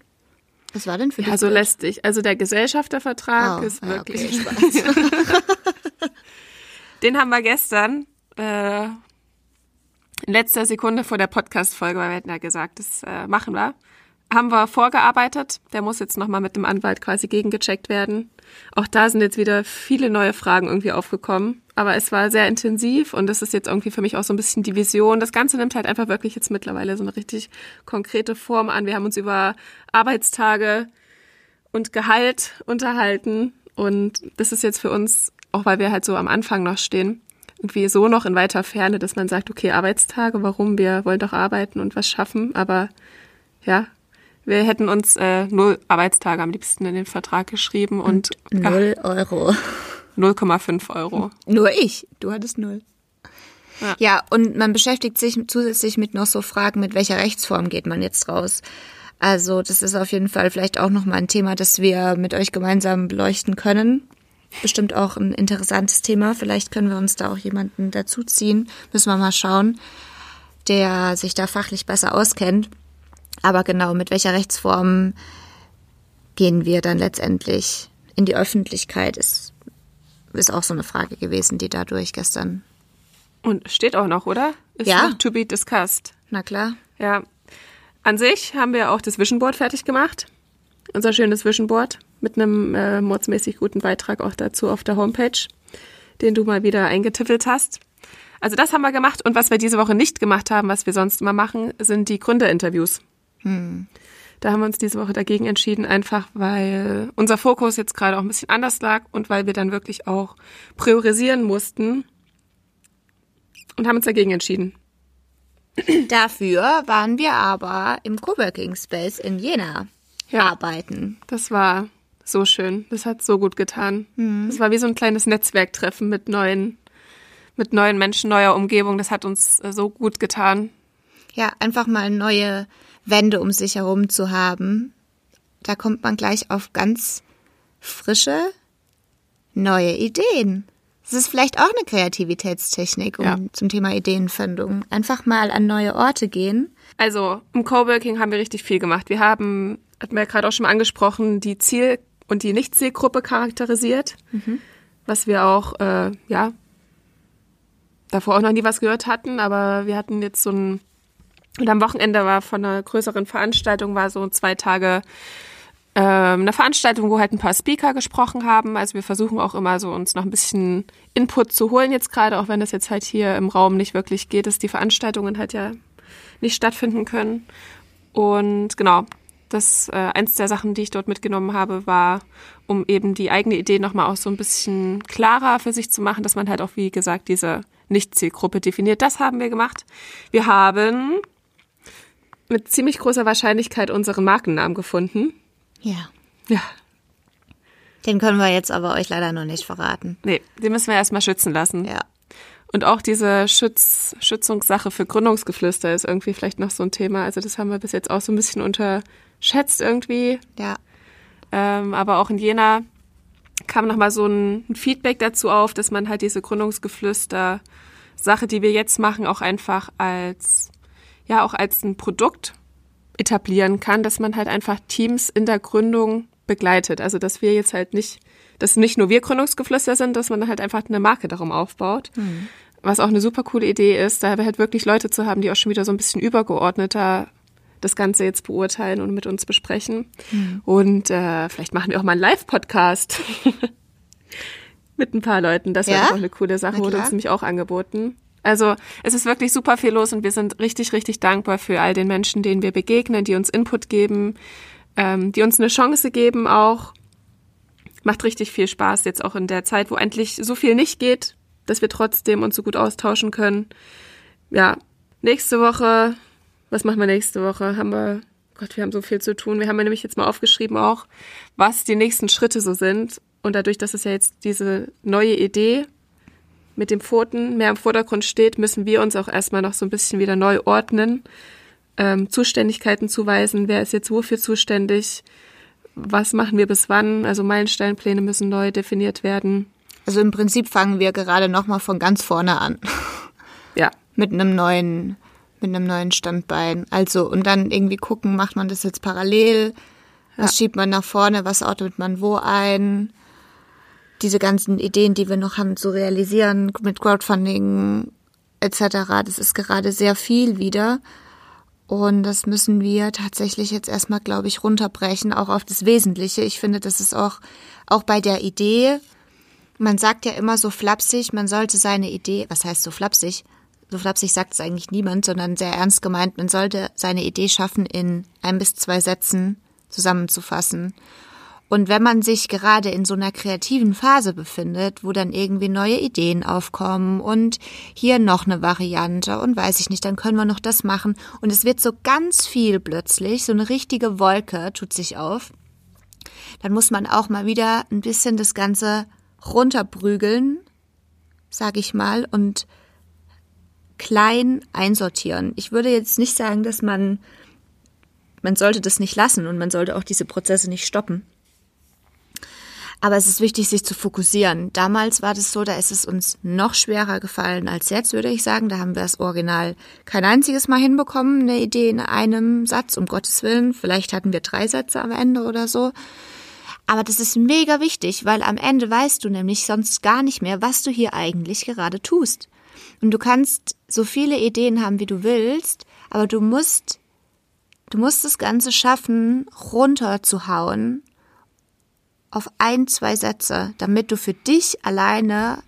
Was war denn für dich? Ja, so gut? lästig. Also der Gesellschaftervertrag Oh, ist ja, okay, wirklich. Spaß. Den haben wir gestern äh, in letzter Sekunde vor der Podcast-Folge, weil wir hatten ja gesagt, das äh, machen wir, haben wir vorgearbeitet. Der muss jetzt nochmal mit dem Anwalt quasi gegengecheckt werden. Auch da sind jetzt wieder viele neue Fragen irgendwie aufgekommen. Aber es war sehr intensiv und das ist jetzt irgendwie für mich auch so ein bisschen die Vision. Das Ganze nimmt halt einfach wirklich jetzt mittlerweile so eine richtig konkrete Form an. Wir haben uns über Arbeitstage und Gehalt unterhalten und das ist jetzt für uns, auch weil wir halt so am Anfang noch stehen, irgendwie so noch in weiter Ferne, dass man sagt, okay, Arbeitstage, warum? Wir wollen doch arbeiten und was schaffen, aber ja, wir hätten uns äh, null Arbeitstage am liebsten in den Vertrag geschrieben und, und null Euro. 0,5 Euro. Nur ich. Du hattest null. Ja. ja, und man beschäftigt sich zusätzlich mit noch so Fragen, mit welcher Rechtsform geht man jetzt raus. Also das ist auf jeden Fall vielleicht auch nochmal ein Thema, das wir mit euch gemeinsam beleuchten können. Bestimmt auch ein interessantes Thema. Vielleicht können wir uns da auch jemanden dazuziehen. Müssen wir mal schauen, der sich da fachlich besser auskennt. Aber genau, mit welcher Rechtsform gehen wir dann letztendlich in die Öffentlichkeit, ist, ist auch so eine Frage gewesen, die dadurch gestern. Und steht auch noch, oder? Ist ja. to be discussed. Na klar. Ja. An sich haben wir auch das Vision Board fertig gemacht. Unser schönes Vision Board mit einem äh, mordsmäßig guten Beitrag auch dazu auf der Homepage, den du mal wieder eingetippelt hast. Also das haben wir gemacht und was wir diese Woche nicht gemacht haben, was wir sonst immer machen, sind die Gründerinterviews. Hm. Da haben wir uns diese Woche dagegen entschieden, einfach weil unser Fokus jetzt gerade auch ein bisschen anders lag und weil wir dann wirklich auch priorisieren mussten und haben uns dagegen entschieden. Dafür waren wir aber im Coworking Space in Jena ja, arbeiten. Das war so schön. Das hat so gut getan. Mhm. Das war wie so ein kleines Netzwerktreffen mit neuen, mit neuen Menschen, neuer Umgebung. Das hat uns äh, so gut getan. Ja, einfach mal neue Wände um sich herum zu haben, da kommt man gleich auf ganz frische, neue Ideen. Das ist vielleicht auch eine Kreativitätstechnik um, ja. zum Thema Ideenfindung. Einfach mal an neue Orte gehen. Also im Coworking haben wir richtig viel gemacht. Wir haben, hatten wir ja gerade auch schon mal angesprochen, die Ziel- und die Nicht-Zielgruppe charakterisiert, mhm. was wir auch, äh, ja, davor auch noch nie was gehört hatten, aber wir hatten jetzt so ein und am Wochenende war von einer größeren Veranstaltung, war so zwei Tage ähm, eine Veranstaltung, wo halt ein paar Speaker gesprochen haben. Also wir versuchen auch immer so uns noch ein bisschen Input zu holen jetzt gerade, auch wenn das jetzt halt hier im Raum nicht wirklich geht, dass die Veranstaltungen halt ja nicht stattfinden können. Und genau, das äh, eins der Sachen, die ich dort mitgenommen habe, war, um eben die eigene Idee nochmal auch so ein bisschen klarer für sich zu machen, dass man halt auch, wie gesagt, diese Nicht-Zielgruppe definiert. Das haben wir gemacht. Wir haben mit ziemlich großer Wahrscheinlichkeit unseren Markennamen gefunden. Ja. Ja. Den können wir jetzt aber euch leider noch nicht verraten. Nee, den müssen wir erstmal schützen lassen. Ja. Und auch diese Schütz Schützungssache für Gründungsgeflüster ist irgendwie vielleicht noch so ein Thema. Also das haben wir bis jetzt auch so ein bisschen unterschätzt irgendwie. Ja. Ähm, aber auch in Jena kam nochmal so ein Feedback dazu auf, dass man halt diese Gründungsgeflüster Sache, die wir jetzt machen, auch einfach als ja auch als ein Produkt etablieren kann, dass man halt einfach Teams in der Gründung begleitet. Also dass wir jetzt halt nicht, dass nicht nur wir Gründungsgeflüster sind, dass man halt einfach eine Marke darum aufbaut. Mhm. Was auch eine super coole Idee ist, da halt wirklich Leute zu haben, die auch schon wieder so ein bisschen übergeordneter das Ganze jetzt beurteilen und mit uns besprechen. Mhm. Und äh, vielleicht machen wir auch mal einen Live-Podcast mit ein paar Leuten. Das wäre ja? auch eine coole Sache, wurde uns nämlich auch angeboten. Also es ist wirklich super viel los und wir sind richtig, richtig dankbar für all den Menschen, denen wir begegnen, die uns Input geben, ähm, die uns eine Chance geben auch. Macht richtig viel Spaß jetzt auch in der Zeit, wo endlich so viel nicht geht, dass wir trotzdem uns so gut austauschen können. Ja, nächste Woche, was machen wir nächste Woche? Haben wir, Gott, wir haben so viel zu tun. Wir haben ja nämlich jetzt mal aufgeschrieben auch, was die nächsten Schritte so sind. Und dadurch, dass es ja jetzt diese neue Idee mit dem Pfoten mehr im Vordergrund steht, müssen wir uns auch erstmal noch so ein bisschen wieder neu ordnen, ähm, Zuständigkeiten zuweisen, wer ist jetzt wofür zuständig, was machen wir bis wann, also Meilensteinpläne müssen neu definiert werden. Also im Prinzip fangen wir gerade nochmal von ganz vorne an. Ja. mit einem neuen, mit einem neuen Standbein. Also, und dann irgendwie gucken, macht man das jetzt parallel? Was ja. schiebt man nach vorne? Was ordnet man wo ein? Diese ganzen Ideen, die wir noch haben, zu realisieren mit Crowdfunding etc. Das ist gerade sehr viel wieder. Und das müssen wir tatsächlich jetzt erstmal, glaube ich, runterbrechen, auch auf das Wesentliche. Ich finde, das ist auch, auch bei der Idee, man sagt ja immer so flapsig, man sollte seine Idee, was heißt so flapsig? So flapsig sagt es eigentlich niemand, sondern sehr ernst gemeint, man sollte seine Idee schaffen, in ein bis zwei Sätzen zusammenzufassen. Und wenn man sich gerade in so einer kreativen Phase befindet, wo dann irgendwie neue Ideen aufkommen und hier noch eine Variante und weiß ich nicht, dann können wir noch das machen. Und es wird so ganz viel plötzlich, so eine richtige Wolke tut sich auf. Dann muss man auch mal wieder ein bisschen das Ganze runterprügeln, sag ich mal, und klein einsortieren. Ich würde jetzt nicht sagen, dass man, man sollte das nicht lassen und man sollte auch diese Prozesse nicht stoppen. Aber es ist wichtig, sich zu fokussieren. Damals war das so, da ist es uns noch schwerer gefallen als jetzt, würde ich sagen. Da haben wir das Original kein einziges Mal hinbekommen, eine Idee in einem Satz, um Gottes Willen. Vielleicht hatten wir drei Sätze am Ende oder so. Aber das ist mega wichtig, weil am Ende weißt du nämlich sonst gar nicht mehr, was du hier eigentlich gerade tust. Und du kannst so viele Ideen haben, wie du willst, aber du musst, du musst das Ganze schaffen, runterzuhauen auf ein, zwei Sätze, damit du für dich alleine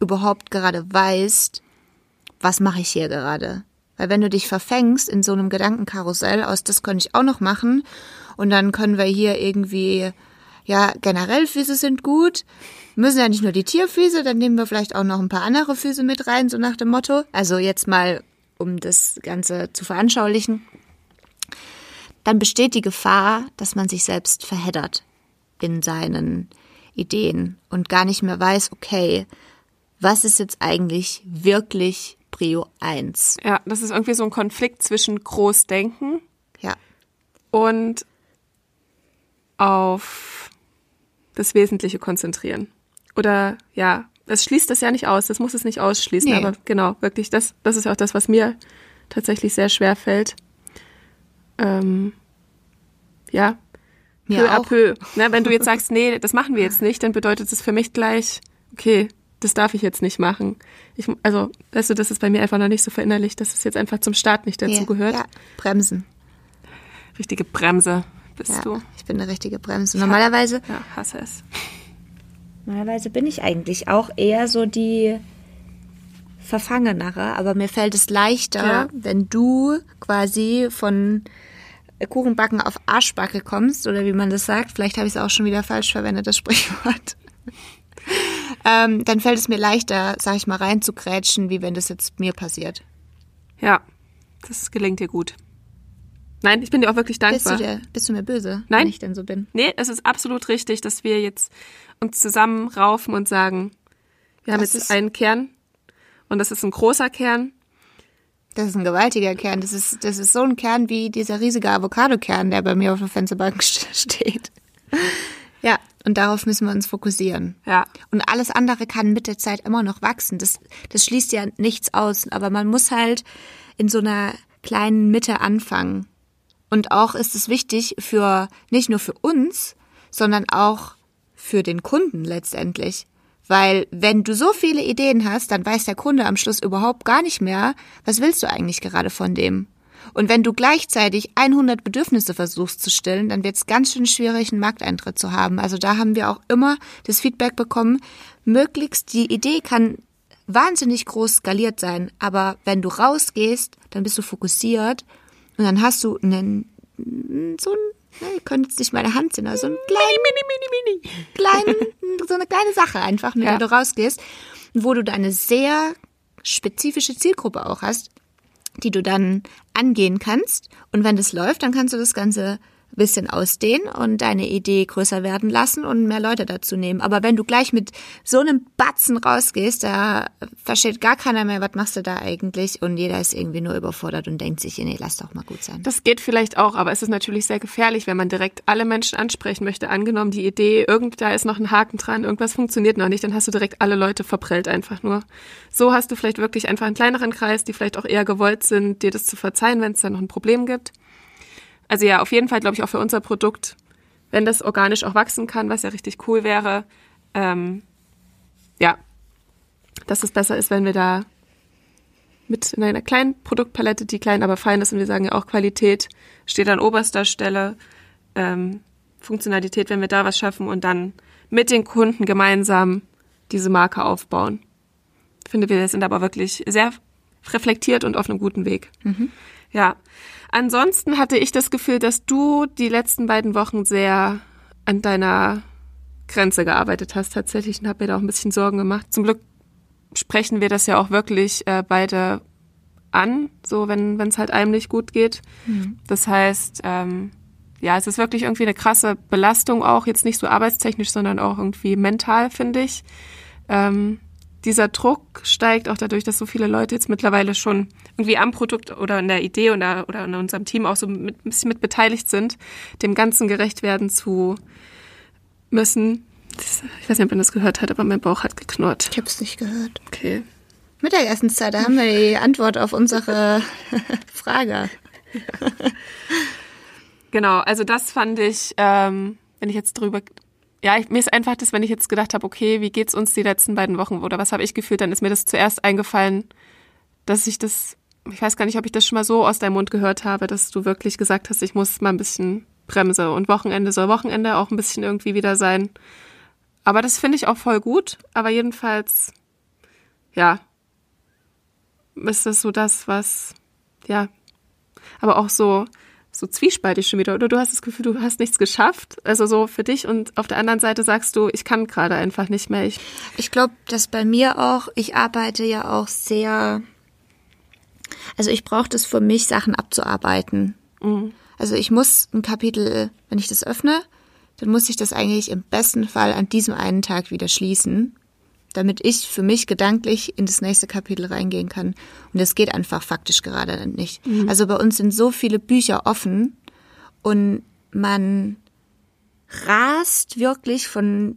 überhaupt gerade weißt, was mache ich hier gerade. Weil wenn du dich verfängst in so einem Gedankenkarussell aus, das könnte ich auch noch machen und dann können wir hier irgendwie, ja, generell Füße sind gut, müssen ja nicht nur die Tierfüße, dann nehmen wir vielleicht auch noch ein paar andere Füße mit rein, so nach dem Motto. Also jetzt mal, um das Ganze zu veranschaulichen. Dann besteht die Gefahr, dass man sich selbst verheddert in seinen Ideen und gar nicht mehr weiß, okay, was ist jetzt eigentlich wirklich Prio 1? Ja, das ist irgendwie so ein Konflikt zwischen Großdenken ja. und auf das Wesentliche konzentrieren. Oder ja, es schließt das ja nicht aus, das muss es nicht ausschließen, nee. aber genau, wirklich, das, das ist auch das, was mir tatsächlich sehr schwer fällt. Ähm, ja, peu à peu. Ne, wenn du jetzt sagst, nee, das machen wir jetzt nicht, dann bedeutet es für mich gleich, okay, das darf ich jetzt nicht machen. Ich, also, weißt du, das ist bei mir einfach noch nicht so verinnerlicht, dass es jetzt einfach zum Start nicht dazu gehört. Ja, bremsen. Richtige Bremse bist ja, du. Ich bin eine richtige Bremse. Normalerweise. Ja, hasse es. Normalerweise bin ich eigentlich auch eher so die Verfangenere, aber mir fällt es leichter, ja. wenn du quasi von Kuchenbacken auf Arschbacke kommst, oder wie man das sagt, vielleicht habe ich es auch schon wieder falsch verwendet, das Sprichwort. ähm, dann fällt es mir leichter, sag ich mal, reinzugrätschen, wie wenn das jetzt mir passiert. Ja, das gelingt dir gut. Nein, ich bin dir auch wirklich dankbar. Bist du, dir, bist du mir böse, Nein. wenn ich denn so bin? Nee, es ist absolut richtig, dass wir jetzt uns zusammen raufen und sagen, wir haben das jetzt einen Kern und das ist ein großer Kern das ist ein gewaltiger Kern. Das ist, das ist so ein Kern wie dieser riesige Avocado-Kern, der bei mir auf der Fensterbank steht. Ja, und darauf müssen wir uns fokussieren. Ja. Und alles andere kann mit der Zeit immer noch wachsen. Das, das schließt ja nichts aus. Aber man muss halt in so einer kleinen Mitte anfangen. Und auch ist es wichtig für, nicht nur für uns, sondern auch für den Kunden letztendlich. Weil wenn du so viele Ideen hast, dann weiß der Kunde am Schluss überhaupt gar nicht mehr, was willst du eigentlich gerade von dem. Und wenn du gleichzeitig 100 Bedürfnisse versuchst zu stillen, dann wird es ganz schön schwierig, einen Markteintritt zu haben. Also da haben wir auch immer das Feedback bekommen, möglichst die Idee kann wahnsinnig groß skaliert sein, aber wenn du rausgehst, dann bist du fokussiert und dann hast du einen, so ein ja, ihr könnt jetzt nicht meine Hand sehen, aber so ein kleinen, mini, mini, mini, kleinen, so eine kleine Sache einfach, mit ja. der du rausgehst, wo du deine sehr spezifische Zielgruppe auch hast, die du dann angehen kannst. Und wenn das läuft, dann kannst du das Ganze bisschen ausdehnen und deine Idee größer werden lassen und mehr Leute dazu nehmen. Aber wenn du gleich mit so einem Batzen rausgehst, da versteht gar keiner mehr, was machst du da eigentlich? Und jeder ist irgendwie nur überfordert und denkt sich, nee, lass doch mal gut sein. Das geht vielleicht auch, aber es ist natürlich sehr gefährlich, wenn man direkt alle Menschen ansprechen möchte. Angenommen, die Idee, irgend, da ist noch ein Haken dran, irgendwas funktioniert noch nicht, dann hast du direkt alle Leute verprellt einfach nur. So hast du vielleicht wirklich einfach einen kleineren Kreis, die vielleicht auch eher gewollt sind, dir das zu verzeihen, wenn es da noch ein Problem gibt. Also ja, auf jeden Fall glaube ich auch für unser Produkt, wenn das organisch auch wachsen kann, was ja richtig cool wäre, ähm, ja, dass es besser ist, wenn wir da mit in einer kleinen Produktpalette, die klein, aber fein ist. Und wir sagen ja auch, Qualität steht an oberster Stelle. Ähm, Funktionalität, wenn wir da was schaffen und dann mit den Kunden gemeinsam diese Marke aufbauen. Ich finde, wir sind aber wirklich sehr reflektiert und auf einem guten Weg. Mhm. Ja. Ansonsten hatte ich das Gefühl, dass du die letzten beiden Wochen sehr an deiner Grenze gearbeitet hast tatsächlich und habe mir da auch ein bisschen Sorgen gemacht. Zum Glück sprechen wir das ja auch wirklich äh, beide an, so wenn es halt einem nicht gut geht. Mhm. Das heißt, ähm, ja, es ist wirklich irgendwie eine krasse Belastung auch, jetzt nicht so arbeitstechnisch, sondern auch irgendwie mental, finde ich. Ähm, dieser Druck steigt auch dadurch, dass so viele Leute jetzt mittlerweile schon irgendwie am Produkt oder in der Idee oder, oder in unserem Team auch so mit, ein bisschen mit beteiligt sind, dem Ganzen gerecht werden zu müssen. Ich weiß nicht, ob man das gehört hat, aber mein Bauch hat geknurrt. Ich habe es nicht gehört. Okay. Mittagessenszeit, da haben wir die Antwort auf unsere Frage. Genau, also das fand ich, ähm, wenn ich jetzt drüber, ja, ich, mir ist einfach das, wenn ich jetzt gedacht habe, okay, wie geht's uns die letzten beiden Wochen oder was habe ich gefühlt, dann ist mir das zuerst eingefallen, dass ich das, ich weiß gar nicht, ob ich das schon mal so aus deinem Mund gehört habe, dass du wirklich gesagt hast, ich muss mal ein bisschen Bremse und Wochenende soll Wochenende auch ein bisschen irgendwie wieder sein. Aber das finde ich auch voll gut, aber jedenfalls, ja, ist das so das, was, ja, aber auch so, so zwiespaltig schon wieder, oder du hast das Gefühl, du hast nichts geschafft, also so für dich und auf der anderen Seite sagst du, ich kann gerade einfach nicht mehr. Ich, ich glaube, dass bei mir auch, ich arbeite ja auch sehr, also ich brauche das für mich, Sachen abzuarbeiten. Mhm. Also ich muss ein Kapitel, wenn ich das öffne, dann muss ich das eigentlich im besten Fall an diesem einen Tag wieder schließen damit ich für mich gedanklich in das nächste Kapitel reingehen kann. Und das geht einfach faktisch gerade nicht. Mhm. Also bei uns sind so viele Bücher offen und man rast wirklich von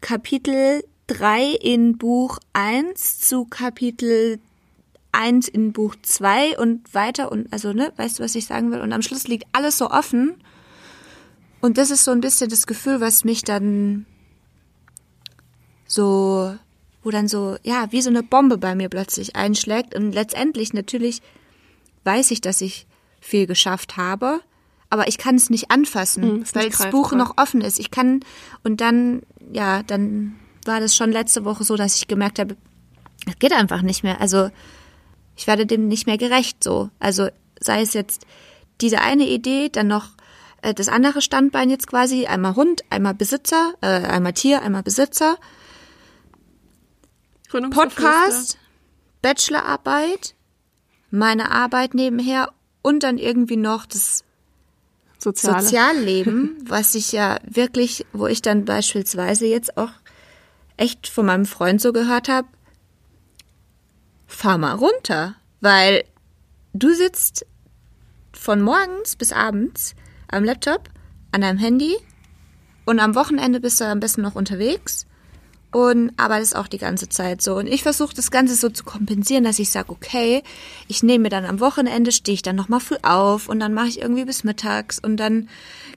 Kapitel 3 in Buch 1 zu Kapitel 1 in Buch 2 und weiter und also, ne, weißt du, was ich sagen will? Und am Schluss liegt alles so offen. Und das ist so ein bisschen das Gefühl, was mich dann so wo dann so, ja, wie so eine Bombe bei mir plötzlich einschlägt. Und letztendlich natürlich weiß ich, dass ich viel geschafft habe, aber ich kann es nicht anfassen, hm, weil das Buch noch offen ist. Ich kann, und dann, ja, dann war das schon letzte Woche so, dass ich gemerkt habe, es geht einfach nicht mehr. Also ich werde dem nicht mehr gerecht so. Also sei es jetzt diese eine Idee, dann noch äh, das andere Standbein jetzt quasi, einmal Hund, einmal Besitzer, äh, einmal Tier, einmal Besitzer. Podcast, Bachelorarbeit, meine Arbeit nebenher und dann irgendwie noch das Soziale. Sozialleben, was ich ja wirklich, wo ich dann beispielsweise jetzt auch echt von meinem Freund so gehört habe, fahr mal runter, weil du sitzt von morgens bis abends am Laptop, an deinem Handy und am Wochenende bist du am besten noch unterwegs und arbeitest auch die ganze Zeit so. Und ich versuche das Ganze so zu kompensieren, dass ich sage, okay, ich nehme mir dann am Wochenende, stehe ich dann nochmal früh auf und dann mache ich irgendwie bis mittags und dann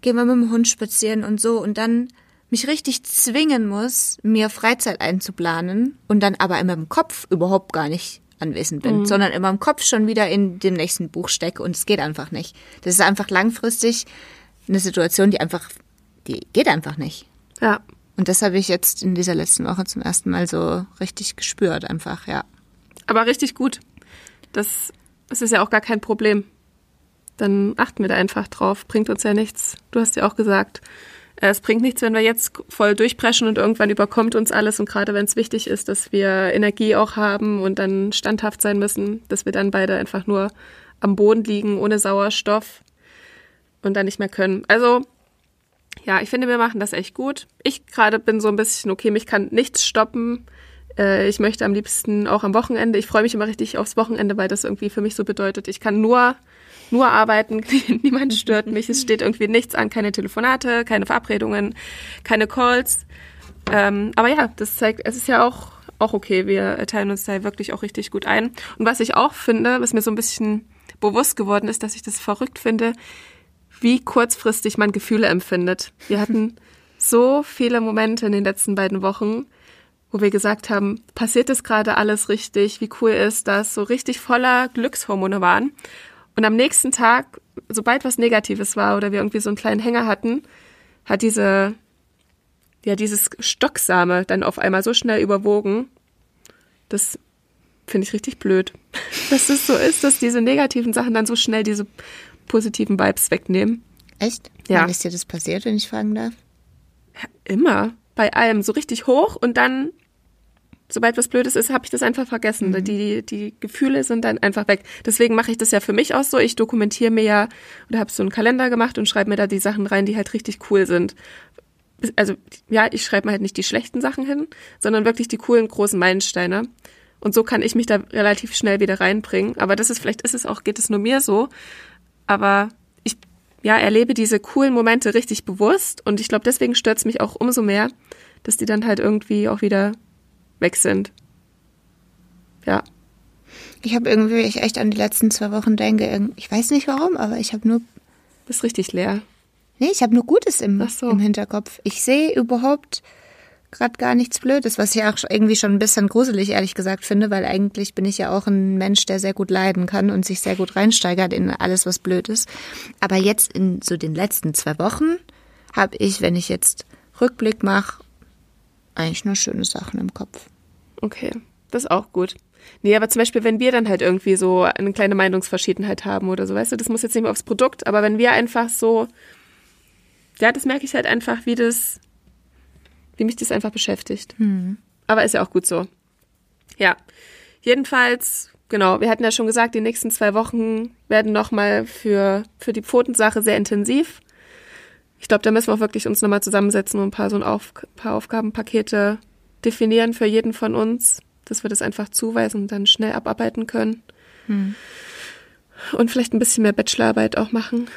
gehen wir mit dem Hund spazieren und so und dann mich richtig zwingen muss, mir Freizeit einzuplanen und dann aber immer im Kopf überhaupt gar nicht anwesend bin, mhm. sondern immer im Kopf schon wieder in dem nächsten Buch stecke und es geht einfach nicht. Das ist einfach langfristig eine Situation, die einfach, die geht einfach nicht. Ja. Und das habe ich jetzt in dieser letzten Woche zum ersten Mal so richtig gespürt, einfach, ja. Aber richtig gut. Das, das ist ja auch gar kein Problem. Dann achten wir da einfach drauf. Bringt uns ja nichts. Du hast ja auch gesagt, äh, es bringt nichts, wenn wir jetzt voll durchpreschen und irgendwann überkommt uns alles. Und gerade wenn es wichtig ist, dass wir Energie auch haben und dann standhaft sein müssen, dass wir dann beide einfach nur am Boden liegen ohne Sauerstoff und dann nicht mehr können. Also ja, ich finde, wir machen das echt gut. Ich gerade bin so ein bisschen, okay, mich kann nichts stoppen. Äh, ich möchte am liebsten auch am Wochenende. Ich freue mich immer richtig aufs Wochenende, weil das irgendwie für mich so bedeutet, ich kann nur, nur arbeiten. Niemand stört mich. Es steht irgendwie nichts an, keine Telefonate, keine Verabredungen, keine Calls. Ähm, aber ja, das zeigt, es ist ja auch, auch okay. Wir teilen uns da wirklich auch richtig gut ein. Und was ich auch finde, was mir so ein bisschen bewusst geworden ist, dass ich das verrückt finde, wie kurzfristig man Gefühle empfindet. Wir hatten so viele Momente in den letzten beiden Wochen, wo wir gesagt haben, passiert es gerade alles richtig, wie cool ist das, so richtig voller Glückshormone waren. Und am nächsten Tag, sobald was Negatives war oder wir irgendwie so einen kleinen Hänger hatten, hat diese, ja, dieses Stocksame dann auf einmal so schnell überwogen. Das finde ich richtig blöd, dass es so ist, dass diese negativen Sachen dann so schnell diese positiven Vibes wegnehmen. Echt? Ja. Wann ist dir das passiert, wenn ich fragen darf? Immer. Bei allem. So richtig hoch und dann, sobald was Blödes ist, habe ich das einfach vergessen. Die, die, die Gefühle sind dann einfach weg. Deswegen mache ich das ja für mich auch so. Ich dokumentiere mir ja oder habe so einen Kalender gemacht und schreibe mir da die Sachen rein, die halt richtig cool sind. Also, ja, ich schreibe mir halt nicht die schlechten Sachen hin, sondern wirklich die coolen großen Meilensteine. Und so kann ich mich da relativ schnell wieder reinbringen. Aber das ist, vielleicht ist es auch, geht es nur mir so. Aber ich, ja, erlebe diese coolen Momente richtig bewusst. Und ich glaube, deswegen stört es mich auch umso mehr, dass die dann halt irgendwie auch wieder weg sind. Ja. Ich habe irgendwie, ich echt an die letzten zwei Wochen denke, ich weiß nicht warum, aber ich habe nur, Das ist richtig leer. nee, ich habe nur Gutes im, so. im Hinterkopf. Ich sehe überhaupt gerade gar nichts Blödes, was ich auch irgendwie schon ein bisschen gruselig, ehrlich gesagt, finde, weil eigentlich bin ich ja auch ein Mensch, der sehr gut leiden kann und sich sehr gut reinsteigert in alles, was blöd ist. Aber jetzt in so den letzten zwei Wochen habe ich, wenn ich jetzt Rückblick mache, eigentlich nur schöne Sachen im Kopf. Okay, das ist auch gut. Nee, aber zum Beispiel, wenn wir dann halt irgendwie so eine kleine Meinungsverschiedenheit haben oder so, weißt du, das muss jetzt nicht mehr aufs Produkt, aber wenn wir einfach so, ja, das merke ich halt einfach, wie das, wie mich das einfach beschäftigt. Aber ist ja auch gut so. Ja, jedenfalls, genau, wir hatten ja schon gesagt, die nächsten zwei Wochen werden nochmal für, für die Pfotensache sehr intensiv. Ich glaube, da müssen wir auch wirklich uns nochmal zusammensetzen und ein paar so ein Auf, paar Aufgabenpakete definieren für jeden von uns, dass wir das einfach zuweisen und dann schnell abarbeiten können. Und vielleicht ein bisschen mehr Bachelorarbeit auch machen.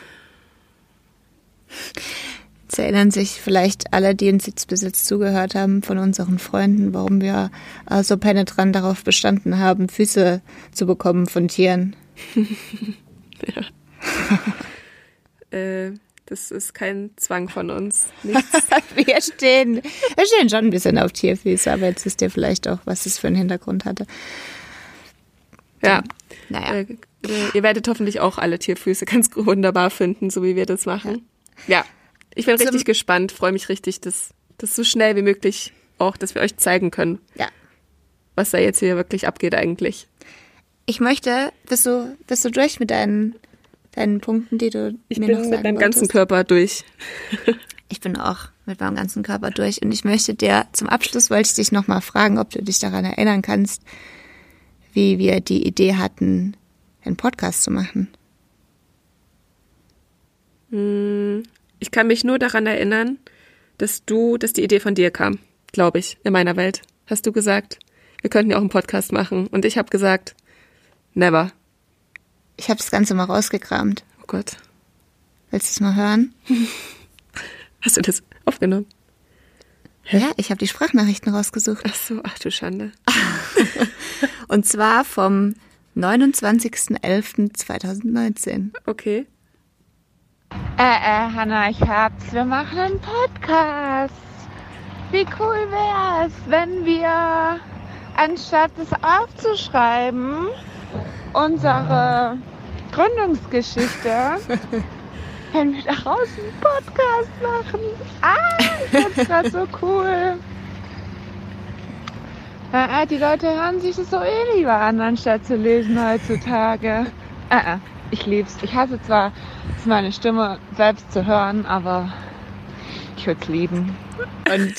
Jetzt erinnern sich vielleicht alle, die uns jetzt bis jetzt zugehört haben, von unseren Freunden, warum wir äh, so penetrant darauf bestanden haben, Füße zu bekommen von Tieren. Äh, das ist kein Zwang von uns. Nichts. Wir stehen, wir stehen schon ein bisschen auf Tierfüße, aber jetzt wisst ihr vielleicht auch, was es für einen Hintergrund hatte. ja. Naja, Äh, äh, ihr werdet hoffentlich auch alle Tierfüße ganz wunderbar finden, so wie wir das machen. Ja. Ich bin richtig gespannt, freue mich richtig, dass das so schnell wie möglich auch, dass wir euch zeigen können, ja. was da jetzt hier wirklich abgeht eigentlich. Ich möchte, bist du, bist du durch mit deinen, deinen Punkten, die du Ich mir bin noch mit sagen meinem ganzen? Körper durch. Ich bin auch mit meinem ganzen Körper durch und ich möchte dir zum Abschluss wollte ich dich noch mal fragen, ob du dich daran erinnern kannst, wie wir die Idee hatten, einen Podcast zu machen. Ich kann mich nur daran erinnern, dass du, dass die Idee von dir kam, glaube ich, in meiner Welt. Hast du gesagt, wir könnten ja auch einen Podcast machen. Und ich habe gesagt, never. Ich habe das Ganze mal rausgekramt. Oh Gott. Willst du es mal hören? Hast du das aufgenommen? Ja, ich habe die Sprachnachrichten rausgesucht. Ach so, ach du Schande. Und zwar vom 29.11.2019. Okay. Äh, äh, Hanna, ich hab's. Wir machen einen Podcast. Wie cool wär's, wenn wir, anstatt es aufzuschreiben, unsere Gründungsgeschichte, wenn wir daraus einen Podcast machen. Ah, ich find's grad so cool. Äh, äh, die Leute hören sich das so eh lieber an, anstatt zu lesen heutzutage. Äh, äh, ich lieb's. Ich hasse zwar, es meine Stimme selbst zu hören, aber ich würde es lieben. Und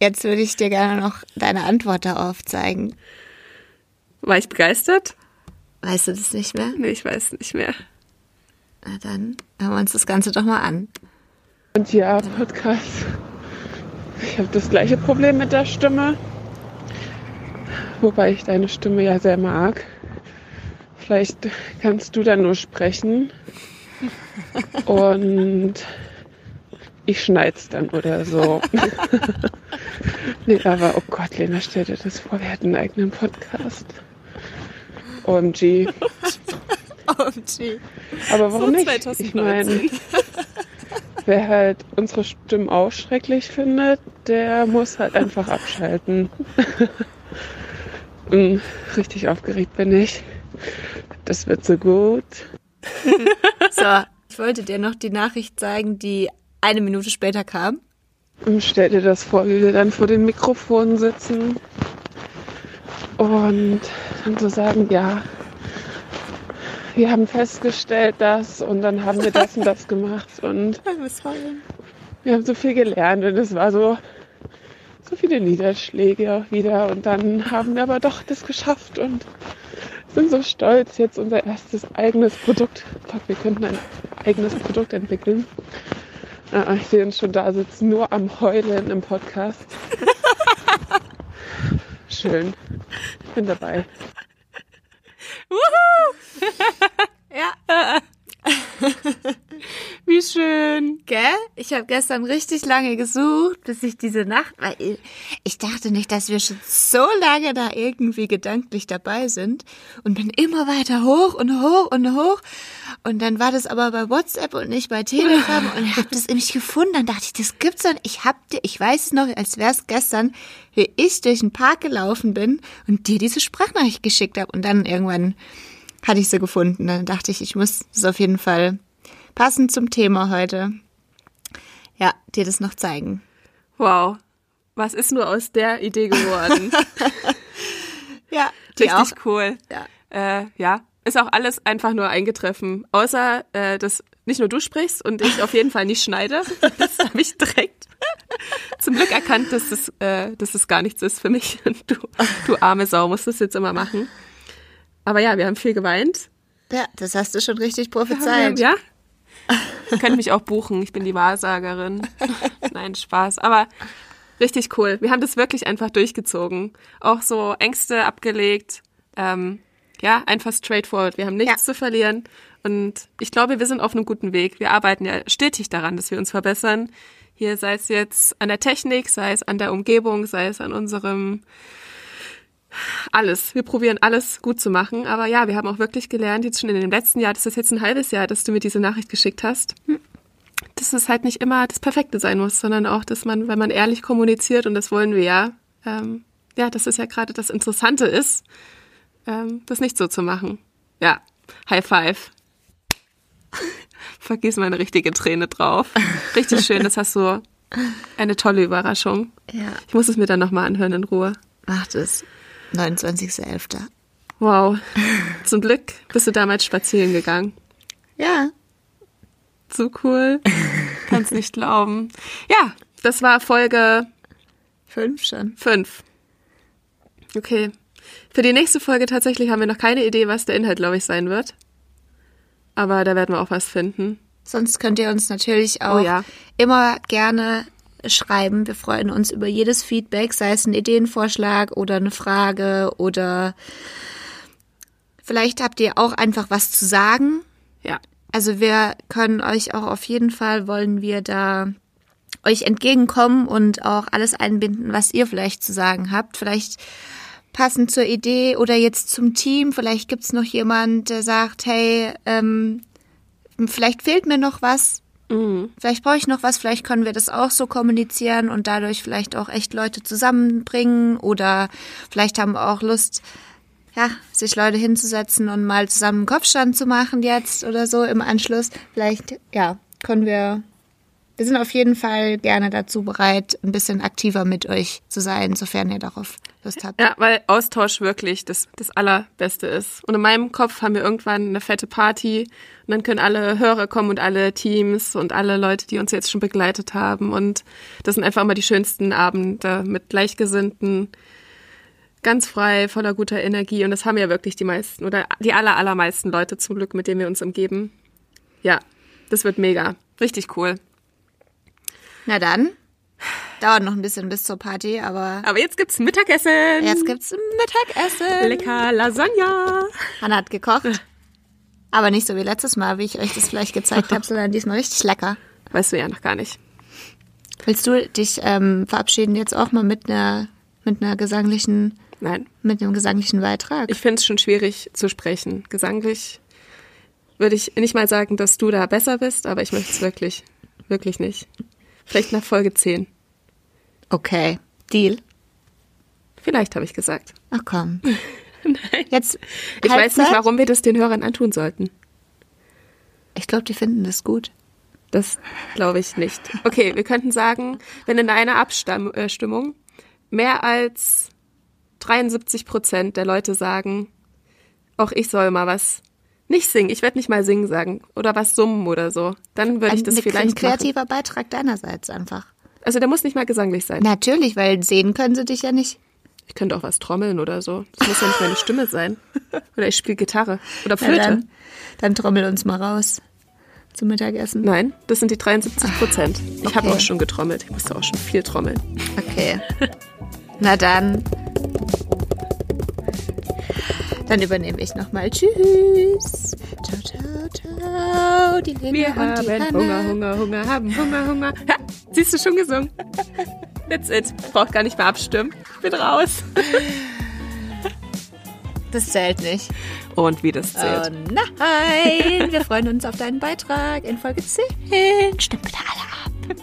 jetzt würde ich dir gerne noch deine Antwort darauf zeigen. War ich begeistert? Weißt du das nicht mehr? Nee, ich weiß nicht mehr. Na dann hören wir uns das Ganze doch mal an. Und ja, Podcast. Ich habe das gleiche Problem mit der Stimme. Wobei ich deine Stimme ja sehr mag. Vielleicht kannst du dann nur sprechen. Und ich schneid's dann oder so. nee, aber oh Gott, Lena, stell dir das vor, wir hätten einen eigenen Podcast. OMG. Aber warum So nicht? 2019. Ich meine, wer halt unsere Stimmen auch schrecklich findet, der muss halt einfach abschalten. Mm, Richtig aufgeregt bin ich. Das wird so gut. So, ich wollte dir noch die Nachricht zeigen, die eine Minute später kam. Und stell dir das vor, wie wir dann vor den Mikrofonen sitzen und dann so sagen, ja, wir haben festgestellt das und dann haben wir das und das gemacht und wir haben so viel gelernt und es war so, so viele Niederschläge auch wieder und dann haben wir aber doch das geschafft und sind so stolz, jetzt unser erstes eigenes Produkt. Fuck, wir könnten ein eigenes Produkt entwickeln. Ah, ich sehe uns schon da sitzen, nur am Heulen im Podcast. Schön. Ich bin dabei. Ja, Wie schön. gell? Ich habe gestern richtig lange gesucht, bis ich diese Nacht, weil ich- ich dachte nicht, dass wir schon so lange da irgendwie gedanklich dabei sind und bin immer weiter hoch und hoch und hoch und dann war das aber bei WhatsApp und nicht bei Telegram und ich habe das nämlich gefunden. Dann dachte ich, das gibt's doch. nicht. Ich hab dir, ich weiß es noch, als wäre es gestern, wie ich durch den Park gelaufen bin und dir diese Sprachnachricht geschickt habe und dann irgendwann hatte ich sie gefunden. Dann dachte ich, ich muss das auf jeden Fall passend zum Thema heute, ja, dir das noch zeigen. Wow. Was ist nur aus der Idee geworden? Ja, Richtig cool. Ja. Äh, ja, ist auch alles einfach nur eingetreffen. Außer, äh, dass nicht nur du sprichst und ich auf jeden Fall nicht schneide. Das habe ich direkt zum Glück erkannt, dass das, äh, dass das gar nichts ist für mich. Und du, du arme Sau, musst das jetzt immer machen. Aber ja, wir haben viel geweint. Ja, das hast du schon richtig prophezeit. Ja. Ihr könnt mich auch buchen. Ich bin die Wahrsagerin. Nein, Spaß. Aber richtig cool. Wir haben das wirklich einfach durchgezogen. Auch so Ängste abgelegt. Ähm, ja, einfach straightforward. Wir haben nichts Ja. zu verlieren. Und ich glaube, wir sind auf einem guten Weg. Wir arbeiten ja stetig daran, dass wir uns verbessern. Hier sei es jetzt an der Technik, sei es an der Umgebung, sei es an unserem alles. Wir probieren alles gut zu machen. Aber ja, wir haben auch wirklich gelernt, jetzt schon in dem letzten Jahr, das ist jetzt ein halbes Jahr, dass du mir diese Nachricht geschickt hast, dass es halt nicht immer das Perfekte sein muss, sondern auch, dass man, wenn man ehrlich kommuniziert, und das wollen wir ja, ähm, ja, dass es ja gerade das Interessante ist, ähm, das nicht so zu machen. Ja, High Five. Vergiss meine richtige Träne drauf. Richtig schön, das hast du eine tolle Überraschung. Ja, Ich muss es mir dann nochmal anhören in Ruhe. macht es. 29.11. Wow. Zum Glück bist du damals spazieren gegangen. Ja, So cool. Kann's nicht glauben. Ja, das war Folge fünf schon. 5. Okay. Für die nächste Folge tatsächlich haben wir noch keine Idee, was der Inhalt, glaube ich, sein wird. Aber da werden wir auch was finden. Sonst könnt ihr uns natürlich auch Oh ja. immer gerne schreiben. Wir freuen uns über jedes Feedback, sei es ein Ideenvorschlag oder eine Frage oder vielleicht habt ihr auch einfach was zu sagen. Ja. Also wir können euch auch auf jeden Fall, wollen wir da euch entgegenkommen und auch alles einbinden, was ihr vielleicht zu sagen habt. Vielleicht passend zur Idee oder jetzt zum Team. Vielleicht gibt's noch jemand, der sagt, hey, ähm, vielleicht fehlt mir noch was. Mhm. Vielleicht brauche ich noch was, vielleicht können wir das auch so kommunizieren und dadurch vielleicht auch echt Leute zusammenbringen oder vielleicht haben wir auch Lust, ja, sich Leute hinzusetzen und mal zusammen einen Kopfstand zu machen jetzt oder so im Anschluss. Vielleicht, ja, können wir, wir sind auf jeden Fall gerne dazu bereit, ein bisschen aktiver mit euch zu sein, sofern ihr darauf Lust habt. Ja, weil Austausch wirklich das, das Allerbeste ist. Und in meinem Kopf haben wir irgendwann eine fette Party und dann können alle Hörer kommen und alle Teams und alle Leute, die uns jetzt schon begleitet haben. Und das sind einfach immer die schönsten Abende mit Gleichgesinnten, ganz frei, voller guter Energie. Und das haben ja wirklich die meisten oder die aller, allermeisten Leute zum Glück, mit denen wir uns umgeben. Ja, das wird mega. Richtig cool. Na dann, dauert noch ein bisschen bis zur Party, aber Aber jetzt gibt's Mittagessen. jetzt gibt's Mittagessen. Lecker Lasagne. Hanna hat gekocht. Aber nicht so wie letztes Mal, wie ich euch das vielleicht gezeigt habe, sondern diesmal richtig lecker. Weißt du ja noch gar nicht. Willst du dich ähm, verabschieden jetzt auch mal mit einer mit einer gesanglichen Nein. mit einem gesanglichen Beitrag? Ich finde es schon schwierig zu sprechen. Gesanglich würde ich nicht mal sagen, dass du da besser bist, aber ich möchte es wirklich. wirklich nicht. Vielleicht nach Folge 10. Okay, Deal. Vielleicht habe ich gesagt. Ach komm. Jetzt Ich weiß nicht, warum wir das den Hörern antun sollten. Ich glaube, die finden das gut. Das glaube ich nicht. Okay, wir könnten sagen, wenn in einer Abstimmung mehr als 73 Prozent der Leute sagen, auch ich soll mal was nicht singen, ich werde nicht mal singen sagen oder was summen oder so, dann würde ich das ein, vielleicht ein machen. kreativer Beitrag deinerseits einfach. Also der muss nicht mal gesanglich sein. Natürlich, weil sehen können sie dich ja nicht. Ich könnte auch was trommeln oder so. Das muss ja nicht meine Stimme sein. Oder ich spiele Gitarre oder Flöte. dann, dann trommel uns mal raus zum Mittagessen. Nein, das sind die 73 Prozent. Ich habe Okay. auch schon getrommelt. Ich musste auch schon viel trommeln. Okay. Na dann. Dann übernehme ich nochmal. Tschüss. Ciao, ciao, ciao. Die Lena Wir haben. Hunger, Hunger, Hunger, haben Hunger, Hunger. Ha, siehst du schon gesungen? That's it. Braucht gar nicht mehr abstimmen. Ich bin raus. Das zählt nicht. Und wie das zählt. Oh nein. Wir freuen uns auf deinen Beitrag in Folge 10. Stimmt bitte alle ab.